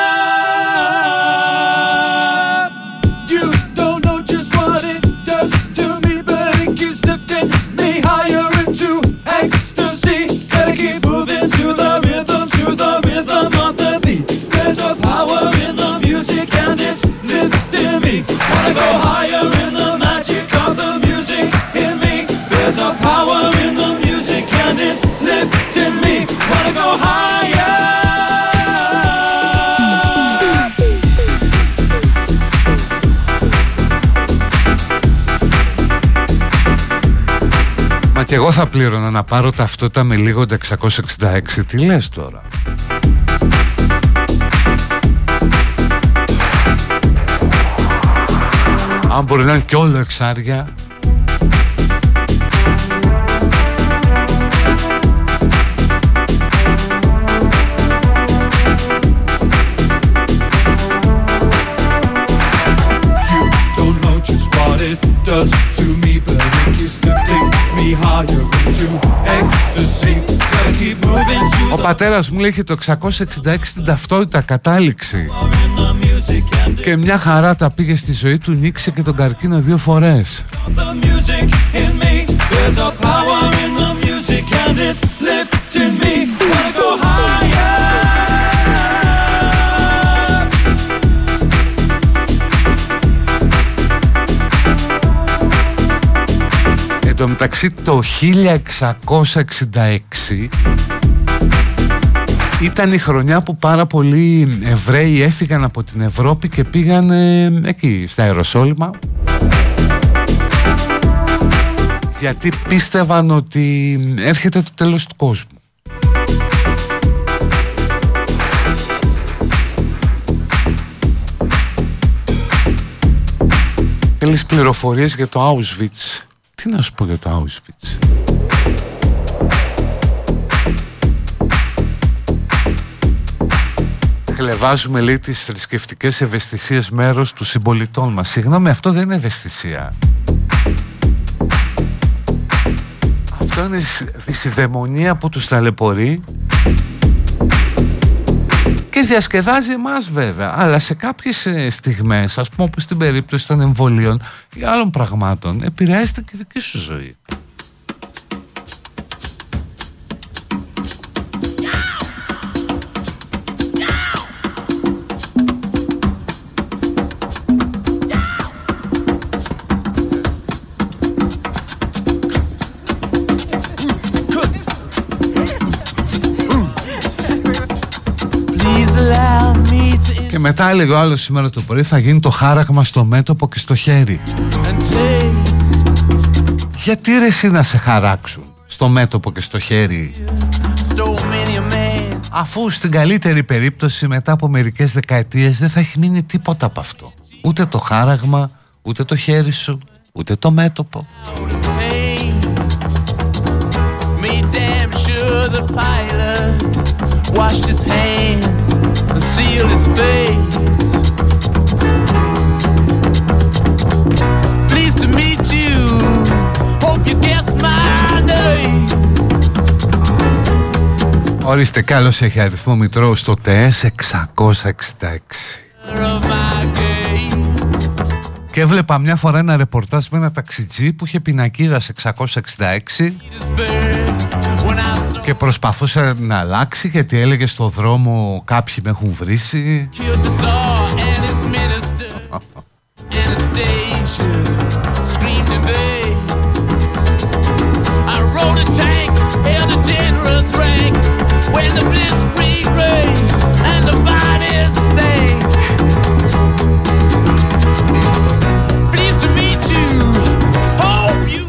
Και εγώ θα πλήρωνα να πάρω ταυτότητα με λίγο 666. Τι λες τώρα; Αν μπορεί να είναι και όλο εξάρια does to me, but it keeps lifting me higher into ecstasy. Ο πατέρας μου λέει το 666 την ταυτότητα κατάληξη και μια χαρά τα πήγε στη ζωή του, νίξε και τον καρκίνο δύο φορές. τω μεταξύ το 1666 ήταν η χρονιά που πάρα πολλοί Εβραίοι έφυγαν από την Ευρώπη και πήγαν εκεί στα Αεροσόλυμα γιατί πίστευαν ότι έρχεται το τέλος του κόσμου. Θέλεις πληροφορίες για το Auschwitz; Τι να σου πω για το Auschwitz; Χλεβάζουμε λέει τις θρησκευτικές ευαισθησίες μέρος του συμπολιτών μας. Συγγνώμη, αυτό δεν είναι ευαισθησία. Αυτό είναι η συνδαιμονία που τους ταλαιπωρεί και διασκεδάζει εμάς βέβαια αλλά σε κάποιες ε, στιγμές ας πούμε όπως στην περίπτωση των εμβολίων ή άλλων πραγμάτων επηρεάζεται και η δική σου ζωή μετά έλεγε ο άλλος σήμερα το πρωί θα γίνει το χάραγμα στο μέτωπο και στο χέρι Γιατί ρε εσύ να σε χαράξουν στο μέτωπο και στο χέρι; Αφού στην καλύτερη περίπτωση μετά από μερικές δεκαετίες δεν θα έχει μείνει τίποτα από αυτό. Ούτε το χάραγμα, ούτε το χέρι σου, ούτε το μέτωπο. Washed his hands and sealed his face. Pleased to meet you. Hope you guess my name. Ορίστε καλώς έχει αριθμό μητρώου στο ΤΕΣ 666 και έβλεπα μια φορά ένα ρεπορτάζ με ένα ταξιτζί που είχε πινακίδας σε 666 και προσπαθούσε να αλλάξει γιατί έλεγε στο δρόμο κάποιοι με έχουν βρήσει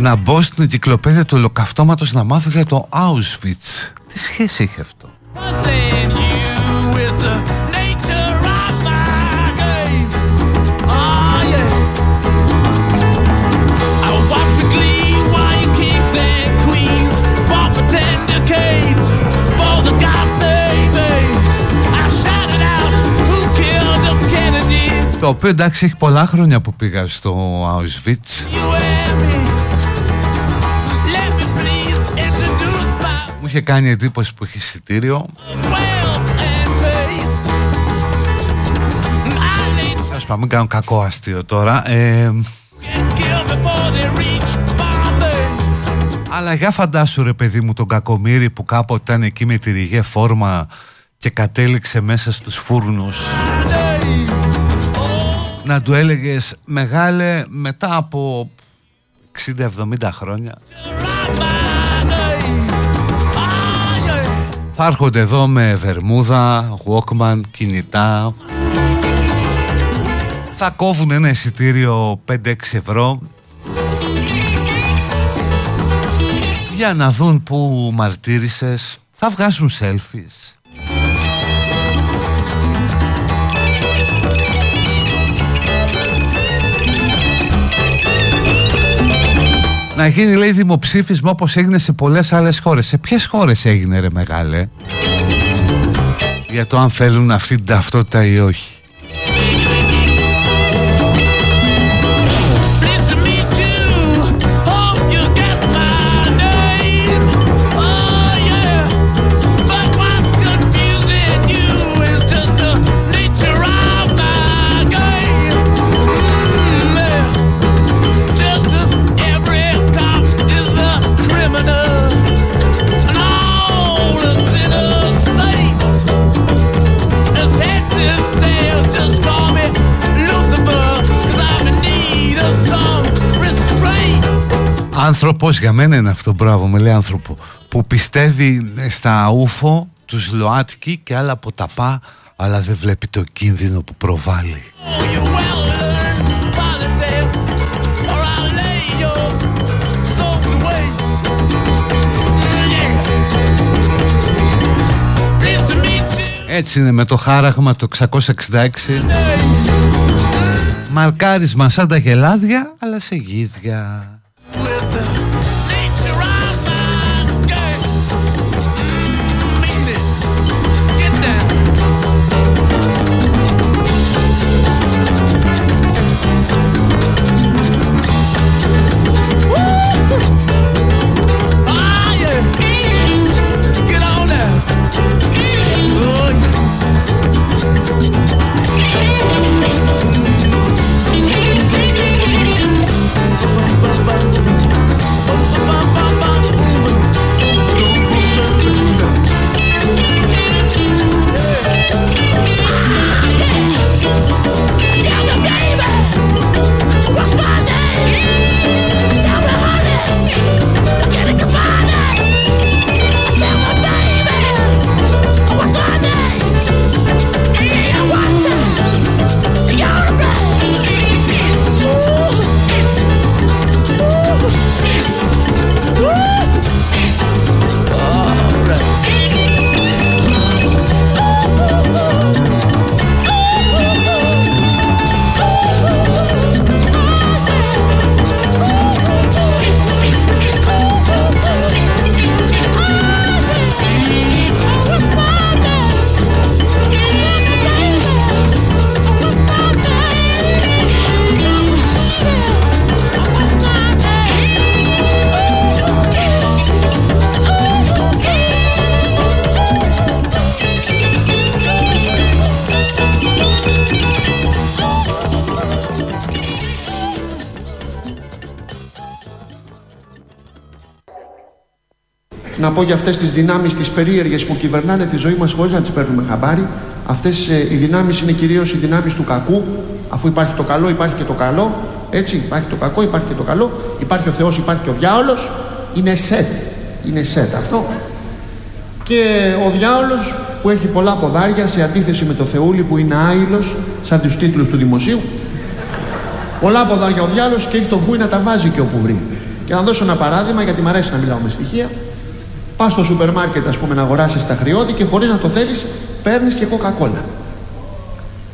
να μπω στην εγκυκλοπαίδεια του ολοκαυτώματος να μάθω για το Auschwitz. Τι σχέση έχει αυτό; Το οποίο εντάξει έχει πολλά χρόνια που πήγα στο Auschwitz είχε κάνει εντύπωση που είχε εισιτήριο. Ας πάμε, μην κάνω κακό αστείο τώρα. Ε, Αλλά για φαντάσου ρε παιδί μου τον κακομύρι που κάποτε ήταν εκεί με τη ρηγέ φόρμα και κατέληξε μέσα στους φούρνους. Να του έλεγες μεγάλε μετά από 60-70 χρόνια θα έρχονται εδώ με βερμούδα, walkman, κινητά. Θα κόβουν ένα εισιτήριο 5-6 ευρώ. Για να δουν που μαρτύρησες. Θα βγάζουν selfies να γίνει λέει δημοψήφισμα όπως έγινε σε πολλές άλλες χώρες. Σε ποιες χώρες έγινε ρε μεγάλε; Για το αν θέλουν αυτή την ταυτότητα ή όχι. Άνθρωπος για μένα είναι αυτό μπράβο με λέει άνθρωπο που πιστεύει στα ούφο τους ΛΟΑΤΚΙ και άλλα από τα πά αλλά δεν βλέπει το κίνδυνο που προβάλλει. Έτσι είναι με το χάραγμα το 666 Μαλκάρισμα σαν τα γελάδια αλλά σε γίδια να πω για αυτές τις δυνάμεις τις περίεργες που κυβερνάνε τη ζωή μας χωρίς να τις παίρνουμε χαμπάρι. Αυτές ε, οι δυνάμεις είναι κυρίως οι δυνάμεις του κακού. Αφού υπάρχει το καλό, υπάρχει και το καλό. Έτσι, υπάρχει το κακό, υπάρχει και το καλό. Υπάρχει ο Θεός, υπάρχει και ο διάολος. Είναι σετ. Είναι σετ αυτό. Και ο διάολος που έχει πολλά ποδάρια σε αντίθεση με το Θεούλη που είναι άειλος σαν τους τίτλους του δημοσίου. Πολλά ποδάρια ο διάολος και έχει το βούι να τα βάζει και όπου βρει. Και να δώσω ένα παράδειγμα γιατί μου αρέσει να μιλάω με στοιχεία. Πας στο σούπερ μάρκετ, ας πούμε, να αγοράσεις τα χρειώδη και χωρίς να το θέλεις, παίρνεις και κοκακόλα.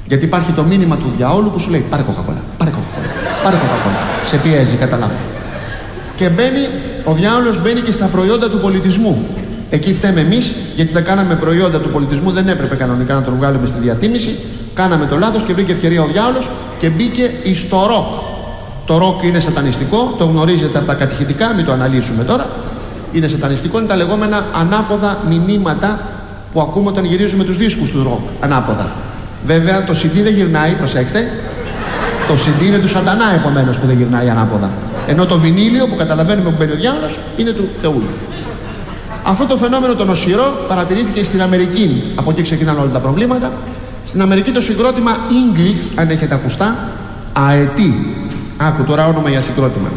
Γιατί υπάρχει το μήνυμα του διαόλου που σου λέει πάρε κοκακόλα, πάρε κοκακόλα, πάρε κοκακόλα. Σε πιέζει, καταλάβει. Και μπαίνει, ο διάολος μπαίνει και στα προϊόντα του πολιτισμού. Εκεί φταίμε εμείς, γιατί τα κάναμε προϊόντα του πολιτισμού, δεν έπρεπε κανονικά να το βγάλουμε στη διατίμηση. Κάναμε το λάθος και βρήκε ευκαιρία ο διάολος και μπήκε στο ροκ. Το ροκ είναι σατανιστικό, το γνωρίζετε από τα κατηχητικά, μην το αναλύσουμε τώρα. Είναι σατανιστικό, είναι τα λεγόμενα ανάποδα μηνύματα που ακούμε όταν γυρίζουμε τους δίσκους του ροκ. Ανάποδα. Βέβαια το CD δεν γυρνάει, προσέξτε. Το CD είναι του σατανά επομένως που δεν γυρνάει ανάποδα. Ενώ το βινίλιο που καταλαβαίνουμε που μπαίνει ο διάολος είναι του Θεού. Αυτό το φαινόμενο το νοσηρό παρατηρήθηκε στην Αμερική. Από εκεί ξεκινάνε όλα τα προβλήματα. Στην Αμερική το συγκρότημα English, αν έχετε ακουστά, αετή. Άκου τώρα όνομα για συγκρότημα.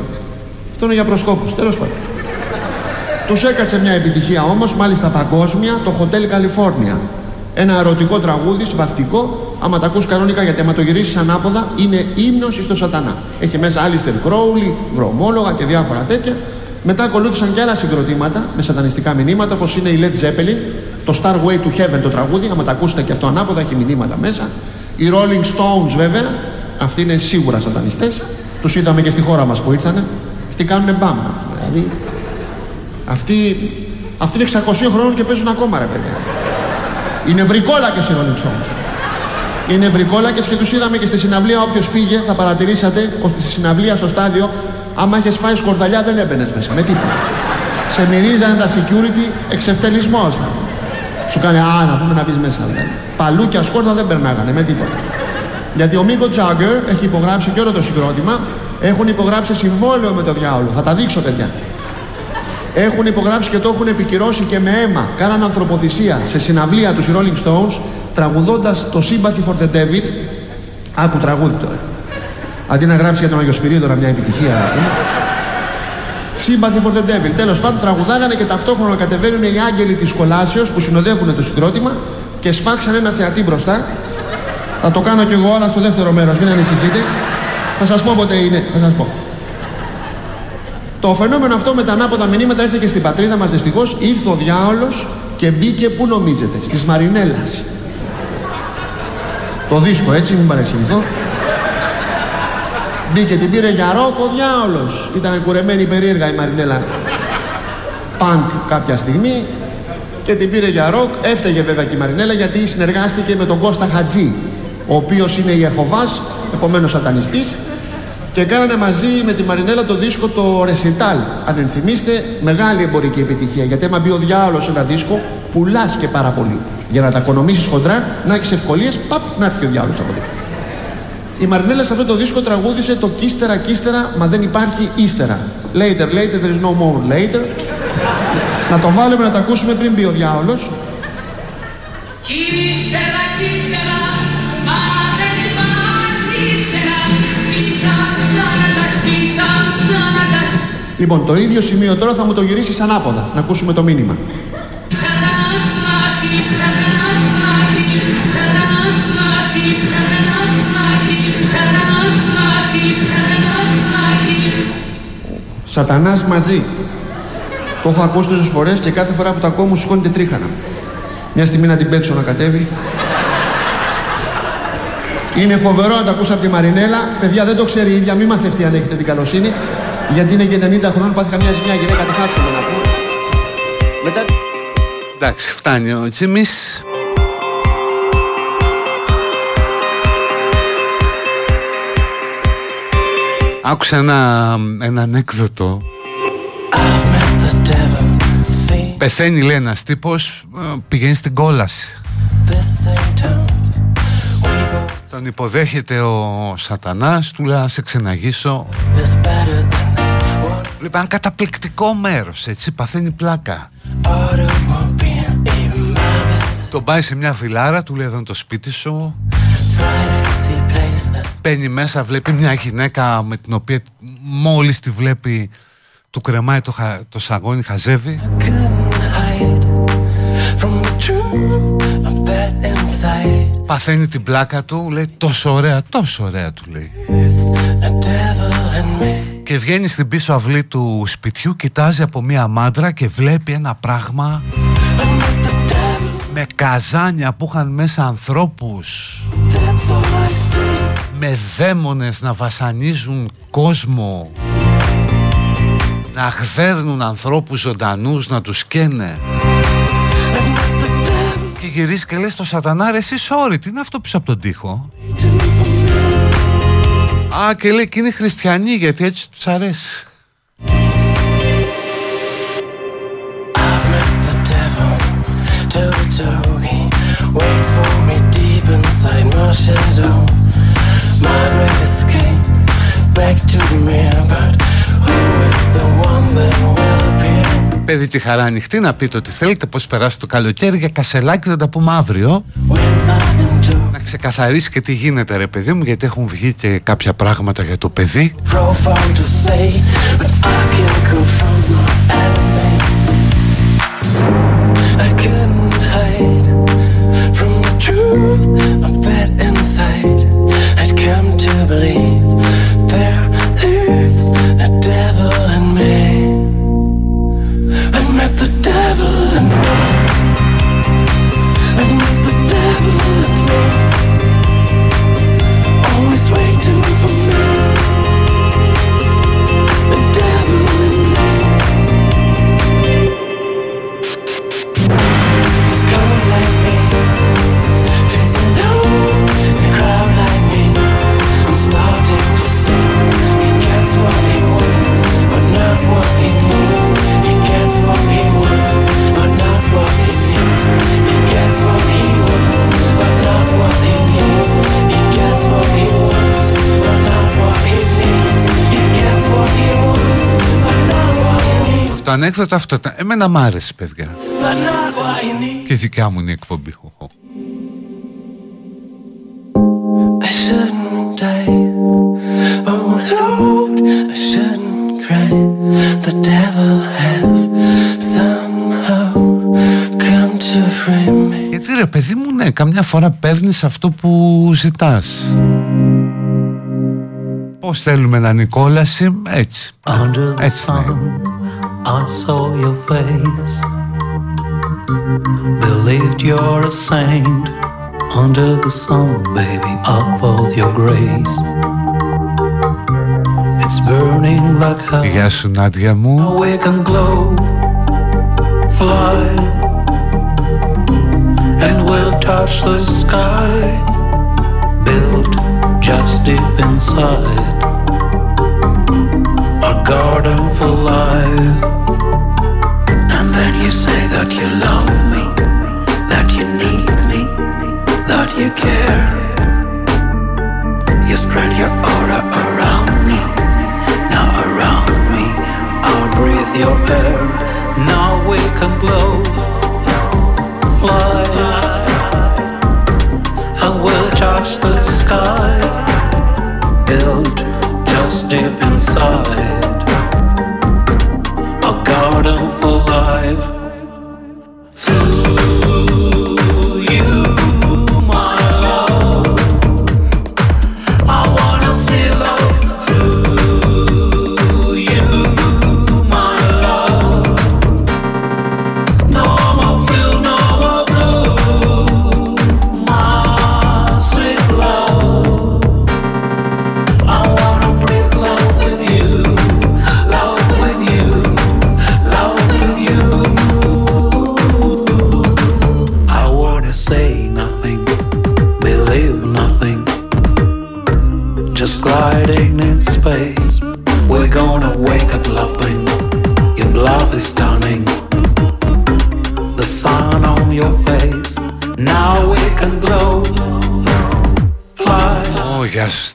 Αυτό είναι για προσκόπους, τέλος πάντων. Τους έκατσε μια επιτυχία όμως, μάλιστα παγκόσμια, το Hotel California. Ένα ερωτικό τραγούδι, σβαυτικό, άμα τα ακούς κανονικά γιατί άμα το γυρίσεις ανάποδα, είναι ύμνος στο σατανά. Έχει μέσα Alistair Crowley, βρωμόλογα και διάφορα τέτοια. Μετά ακολούθησαν και άλλα συγκροτήματα με σατανιστικά μηνύματα, όπως είναι η Led Zeppelin, το Starway to Heaven το τραγούδι, άμα τα ακούσετε και αυτό ανάποδα, έχει μηνύματα μέσα. Οι Rolling Stones βέβαια, αυτοί είναι σίγουρα σατανιστές. Τους είδαμε και στη χώρα μας που ήρθανε. Αυτοί κάνουν μπαμ. Δηλαδή, αυτοί, αυτοί είναι 600 χρόνων και παίζουν ακόμα ρε παιδιά. Είναι βρικόλακες οι Rolling Stones. Είναι βρικόλακες και τους είδαμε και στη συναυλία όποιος πήγε θα παρατηρήσατε ότι στη συναυλία στο στάδιο άμα είχες φάει σκορδαλιά δεν έμπαινες μέσα με τίποτα. Σε μυρίζανε τα security εξευτελισμός. Σου κάνει α να πούμε να μπεις μέσα δηλαδή. Παλούκια σκόρδα δεν περνάγανε με τίποτα. Γιατί ο Μίκο Τζάγκερ έχει υπογράψει και όλο το συγκρότημα. Έχουν υπογράψει συμβόλαιο με το διάολο. Θα τα δείξω, παιδιά. Έχουν υπογράψει και το έχουν επικυρώσει και με αίμα. Κάναν ανθρωποθυσία σε συναυλία τους Rolling Stones τραγουδώντας το Sympathy for the Devil. Άκου τραγούδι τώρα. Αντί να γράψει για τον Αγιο Σπυρίδωνα μια επιτυχία να πούμε. Sympathy for the Devil. Τέλος πάντων, τραγουδάγανε και ταυτόχρονα κατεβαίνουν οι άγγελοι της κολάσεως που συνοδεύουν το συγκρότημα και σφάξαν ένα θεατή μπροστά θα το κάνω κι εγώ, αλλά στο δεύτερο μέρος, μην ανησυχείτε. Θα σας πω πότε είναι, θα σας πω. Το φαινόμενο αυτό με τα ανάποδα μηνύματα ήρθε και στην πατρίδα μας δυστυχώς. Ήρθε ο διάολος και μπήκε, πού νομίζετε, στις Μαρινέλας. Το δίσκο έτσι, μην παρεξηγηθώ. Μπήκε, την πήρε για ρόκ ο διάολος. Ήταν κουρεμένη περίεργα η Μαρινέλα. Πανκ κάποια στιγμή και την πήρε για ροκ. Έφταιγε βέβαια και η Μαρινέλα γιατί συνεργάστηκε με τον Κώστα Χατζή ο οποίος είναι Ιεχωβάς, επομένως σατανιστής και κάνανε μαζί με τη Μαρινέλα το δίσκο το Recital. Αν ενθυμίστε, μεγάλη εμπορική επιτυχία. Γιατί άμα μπει ο διάολος σε ένα δίσκο, πουλάς και πάρα πολύ. Για να τα οικονομήσεις χοντρά, να έχεις ευκολίες, παπ, να έρθει και ο διάολος από δίπλα. Η Μαρινέλα σε αυτό το δίσκο τραγούδισε το κύστερα κύστερα, μα δεν υπάρχει ύστερα. Later, later, there is no more later. να το βάλουμε να το ακούσουμε πριν μπει ο διάολος. Κύστερα, κύστερα, Λοιπόν, το ίδιο σημείο τώρα θα μου το γυρίσεις ανάποδα, να ακούσουμε το μήνυμα. Σατανάς μαζί. Το έχω ακούσει τόσες φορές και κάθε φορά που το ακούω μου σηκώνεται τρίχανα. Μιας στιγμή να την παίξω να κατέβει. Είναι φοβερό να τα ακούσα από τη Μαρινέλα. Παιδιά δεν το ξέρει η ίδια, μη μαθευτεί αν έχετε την καλοσύνη. Γιατί είναι και 90 χρόνων, πάθει καμιά ζημιά γυναίκα, τη χάσουμε να πούμε. Μετά... Εντάξει, φτάνει ο Τσίμις. Άκουσα ένα, ένα ανέκδοτο Πεθαίνει λέει ένας τύπος Πηγαίνει στην κόλαση. Τον υποδέχεται ο σατανάς Του λέει σε ξεναγήσω Βλέπει ένα καταπληκτικό μέρος, έτσι, παθαίνει πλάκα. Τον πάει σε μια φιλάρα, του λέει εδώ είναι το σπίτι σου. Μπαίνει μέσα, βλέπει μια γυναίκα με την οποία μόλις τη βλέπει του κρεμάει το, το σαγόνι, χαζεύει. Παθαίνει την πλάκα του, λέει τόσο ωραία, τόσο ωραία του λέει. Και βγαίνει στην πίσω αυλή του σπιτιού, κοιτάζει από μία μάντρα και βλέπει ένα πράγμα με καζάνια που είχαν μέσα ανθρώπους. Με δαίμονες να βασανίζουν κόσμο. Να χδέρνουν ανθρώπους ζωντανούς να τους καίνε. Και γυρίζει και λέει στο σατανά ρε εσύ sorry τι είναι αυτό πίσω από τον τοίχο; Α και λέει και είναι χριστιανοί γιατί έτσι τους αρέσει waits for me deep inside my shadow. My escape back to the mirror, but who is the one that will be? Παιδί τη χαρά ανοιχτή να πείτε ότι θέλετε πως περάσει το καλοκαίρι για κασελάκι θα τα πούμε αύριο να ξεκαθαρίσει και τι γίνεται ρε παιδί μου γιατί έχουν βγει και κάποια πράγματα για το παιδί. I couldn't hide from the truth Το ανέκδοτο αυτό, εμένα μ' άρεσε παιδιά. But not what he needs. Και δικιά μου είναι η εκπομπή. I shouldn't die. Oh Lord, I shouldn't cry. The devil has somehow come to free me. Γιατί ρε παιδί μου, ναι, καμιά φορά παίρνεις αυτό που ζητάς. Πώς θέλουμε να είναι η κόλαση, έτσι. Under the Έτσι ναι. sun, I saw your face. Believed you're a saint. Under the sun, baby, I felt your grace. It's burning like hell. Γεια σου Νάντια μου. We can glow, fly, and we'll touch the sky. Built just deep inside a garden for life. And then you say that you love me, that you need me, that you care. You spread your aura around me, now around me. I'll breathe your air. Now we can glow, fly, and we'll touch the sky. Built just deep inside a garden for life.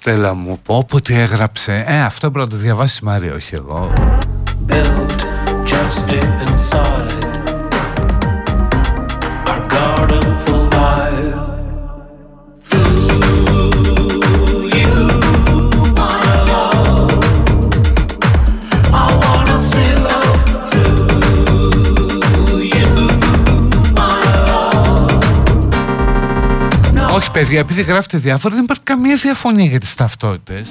Στέλλα μου. Πω, πω τι έγραψε. Ε, αυτό πρέπει να το διαβάσει Μαρία, όχι εγώ. Παιδιά, επειδή γράφετε διάφορα, δεν υπάρχει καμία διαφωνία για τις ταυτότητες.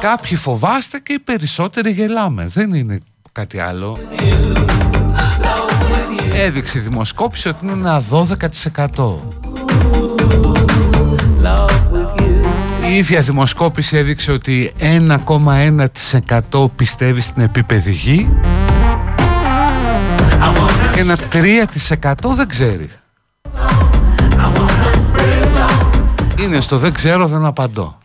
Κάποιοι φοβάστε και οι περισσότεροι γελάμε. Δεν είναι κάτι άλλο. Έδειξε η δημοσκόπηση ότι είναι ένα 12%. Η ίδια δημοσκόπηση έδειξε ότι 1,1% πιστεύει στην επίπεδη γη και ένα 3% δεν ξέρει. Είναι στο δεν ξέρω δεν απαντώ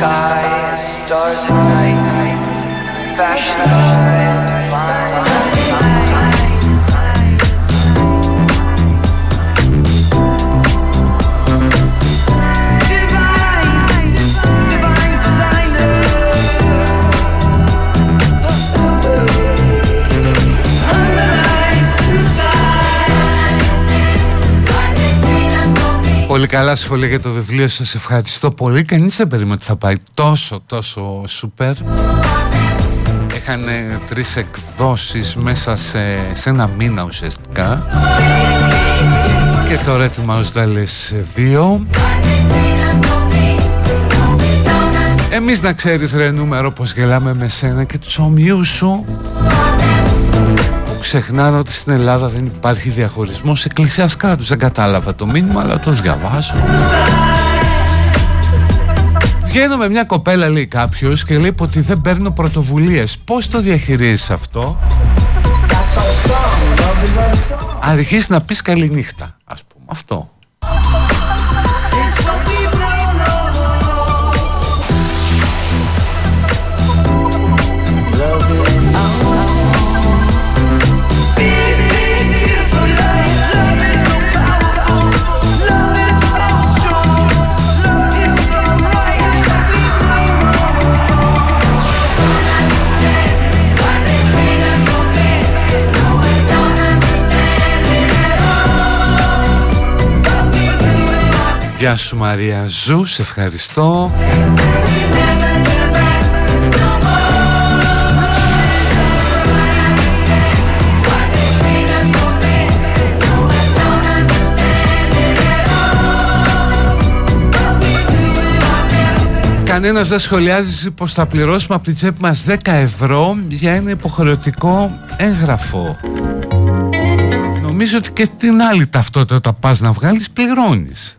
Sky, stars at night, fashion by Πολύ καλά σχόλια για το βιβλίο. Σας ευχαριστώ πολύ. Κανείς δεν περίμενε ότι θα πάει τόσο τόσο σούπερ. Είχαν τρεις εκδόσεις μέσα σε, σε ένα μήνα ουσιαστικά. Και τώρα ετοιμάζονται άλλες δύο. Εμείς να ξέρεις ρε νούμερο πως γελάμε με σένα και τους ομοιούς σου ξεχνάνε ότι στην Ελλάδα δεν υπάρχει διαχωρισμός εκκλησίας κράτους. Δεν κατάλαβα το μήνυμα, αλλά το διαβάζω. Βγαίνω με μια κοπέλα, λέει κάποιος, και λέει ότι δεν παίρνω πρωτοβουλίες. Πώς το διαχειρίζεις αυτό, Αρχίζεις να πεις καληνύχτα, ας πούμε. Αυτό. Γεια σου Μαρία Ζου, σε ευχαριστώ. Κανένας δεν σχολιάζει πως θα πληρώσουμε από την τσέπη μας 10 ευρώ για ένα υποχρεωτικό έγγραφο. Νομίζω ότι και την άλλη ταυτότητα όταν πας να βγάλεις πληρώνεις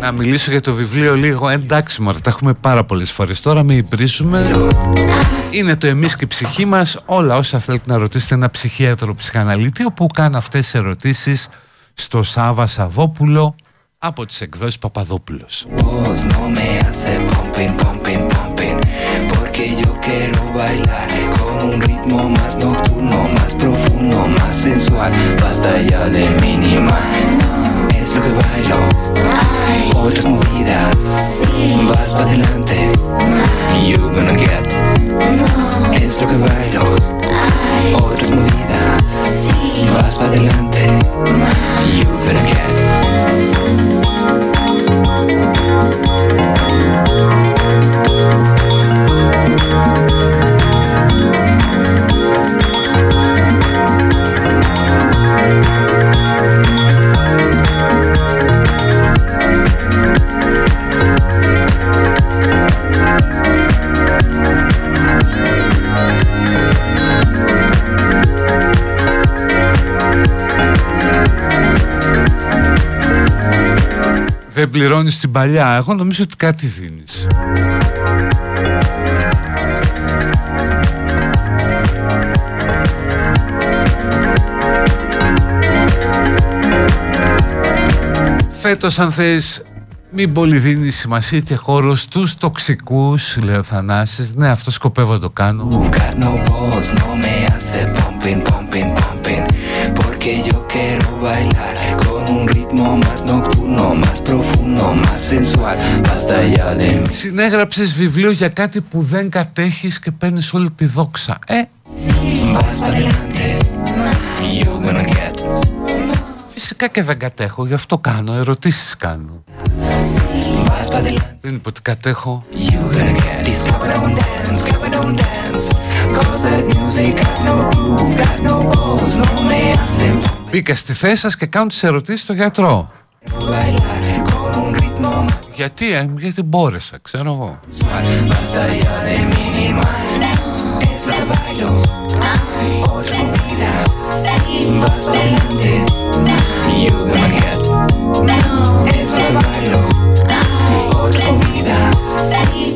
Να μιλήσω για το βιβλίο λίγο. Εντάξει μωρέ τα έχουμε πάρα πολλές φορές. Τώρα μην υπρίσουμε Είναι το εμείς και η ψυχή μας. Όλα όσα θέλετε να ρωτήσετε ένα ψυχίατρο ψυχαναλήτη Όπου κάνω αυτές τις ερωτήσεις Στο Σάβα Σαββόπουλο Από τις εκδόσεις Παπαδόπουλος. Un ritmo más nocturno, más profundo, más sensual. Basta ya de minimal. Δεν πληρώνεις την παλιά. Εγώ νομίζω ότι κάτι δίνεις. Φέτος αν θες μην πολύ δίνεις σημασία και χώρος στους τοξικούς, λέει ο Θανάσης. Ναι, αυτό σκοπεύω να το κάνω. Porque yo quiero bailar con un ritmo más nocturno, más profundo, más sensual. Basta ya de mí. Συνέγραψες βιβλίο για κάτι που δεν κατέχεις και παίρνεις όλη τη δόξα. Ε! Vas adelante, you're gonna get. Φυσικά και δεν κατέχω, γι' αυτό κάνω, ερωτήσεις κάνω την υποτικατέχω. Μπήκα στη θέση σας και κάνω τις ερωτήσεις στο γιατρό. Γιατί, ε, γιατί μπόρεσα, ξέρω εγώ.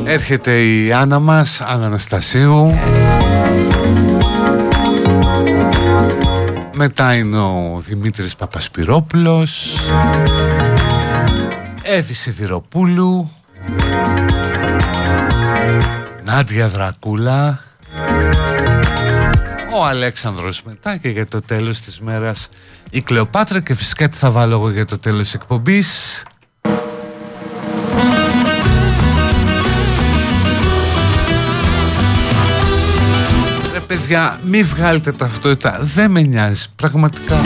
Έρχεται η Άννα μας, Άννα Αναστασίου. Μετά είναι ο Δημήτρης Παπασπυρόπουλος. Εύη Σιδηροπούλου. Νάντια Δρακούλα. Ο Αλέξανδρος μετά και για το τέλος της μέρας η Κλεοπάτρα και φυσικά τι θα βάλω εγώ για το τέλος της εκπομπής παιδιά μη βγάλετε ταυτότητα. Δεν με νοιάζει πραγματικά.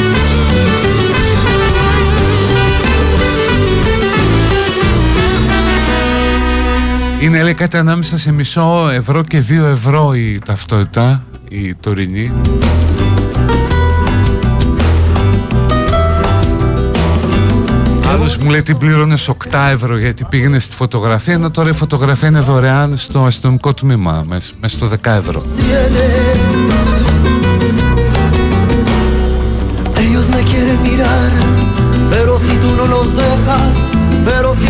Είναι λέει κάτι ανάμεσα σε μισό ευρώ και δύο ευρώ η ταυτότητα η τωρινή Άλλος μου λέει τι πλήρωνες 8 ευρώ γιατί πήγαινες στη φωτογραφία ενώ τώρα η φωτογραφία είναι δωρεάν στο αστυνομικό τμήμα μέσα στο 10 ευρώ Ellos me quieren mirar, pero si tú no los dejas, pero si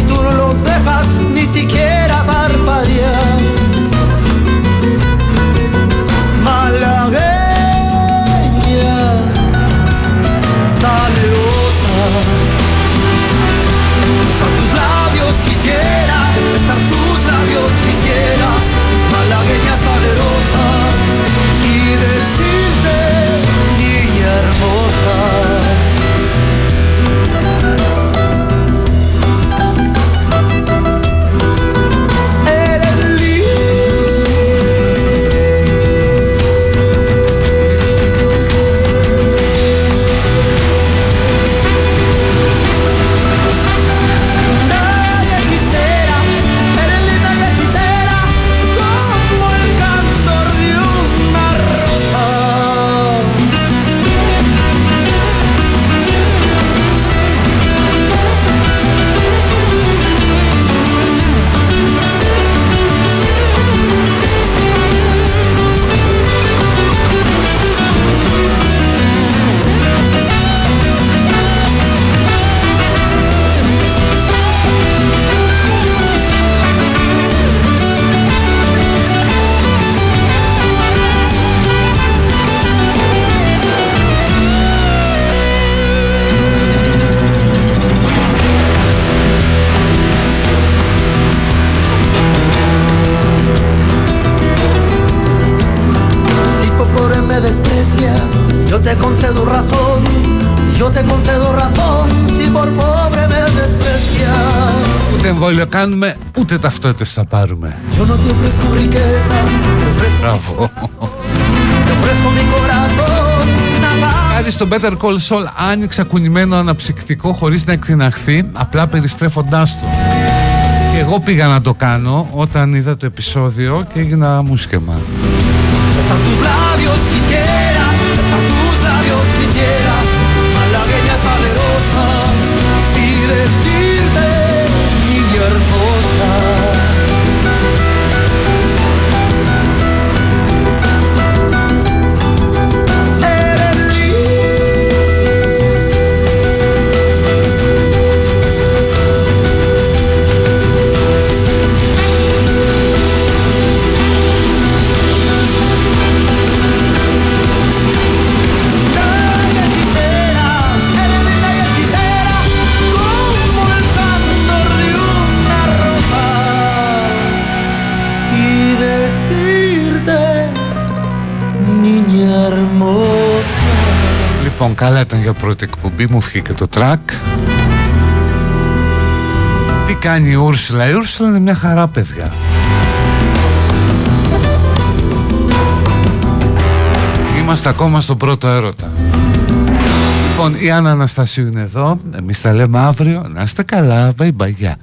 ούτε ταυτότητες θα πάρουμε; Yo no te ofrezco riquezas, te ofrezco Μπράβο. Te ofrezco mi corazón. Nada. Χάρη στο Better Call Saul άνοιξα κουνημένο αναψυκτικό χωρίς να εκτιναχθεί, απλά περιστρέφοντάς το. Και εγώ πήγα να το κάνω όταν είδα το επεισόδιο και έγινα μουσκεμα. Πρώτη εκπομπή, μου βγήκε το τρακ. Τι κάνει η Ούρσουλα, η Ούρσουλα είναι μια χαρά παιδιά. Είμαστε ακόμα στον πρώτο έρωτα. Λοιπόν, η Άννα Αναστασίου είναι εδώ. Εμείς τα λέμε αύριο. Να είστε καλά. Bye bye. Γεια.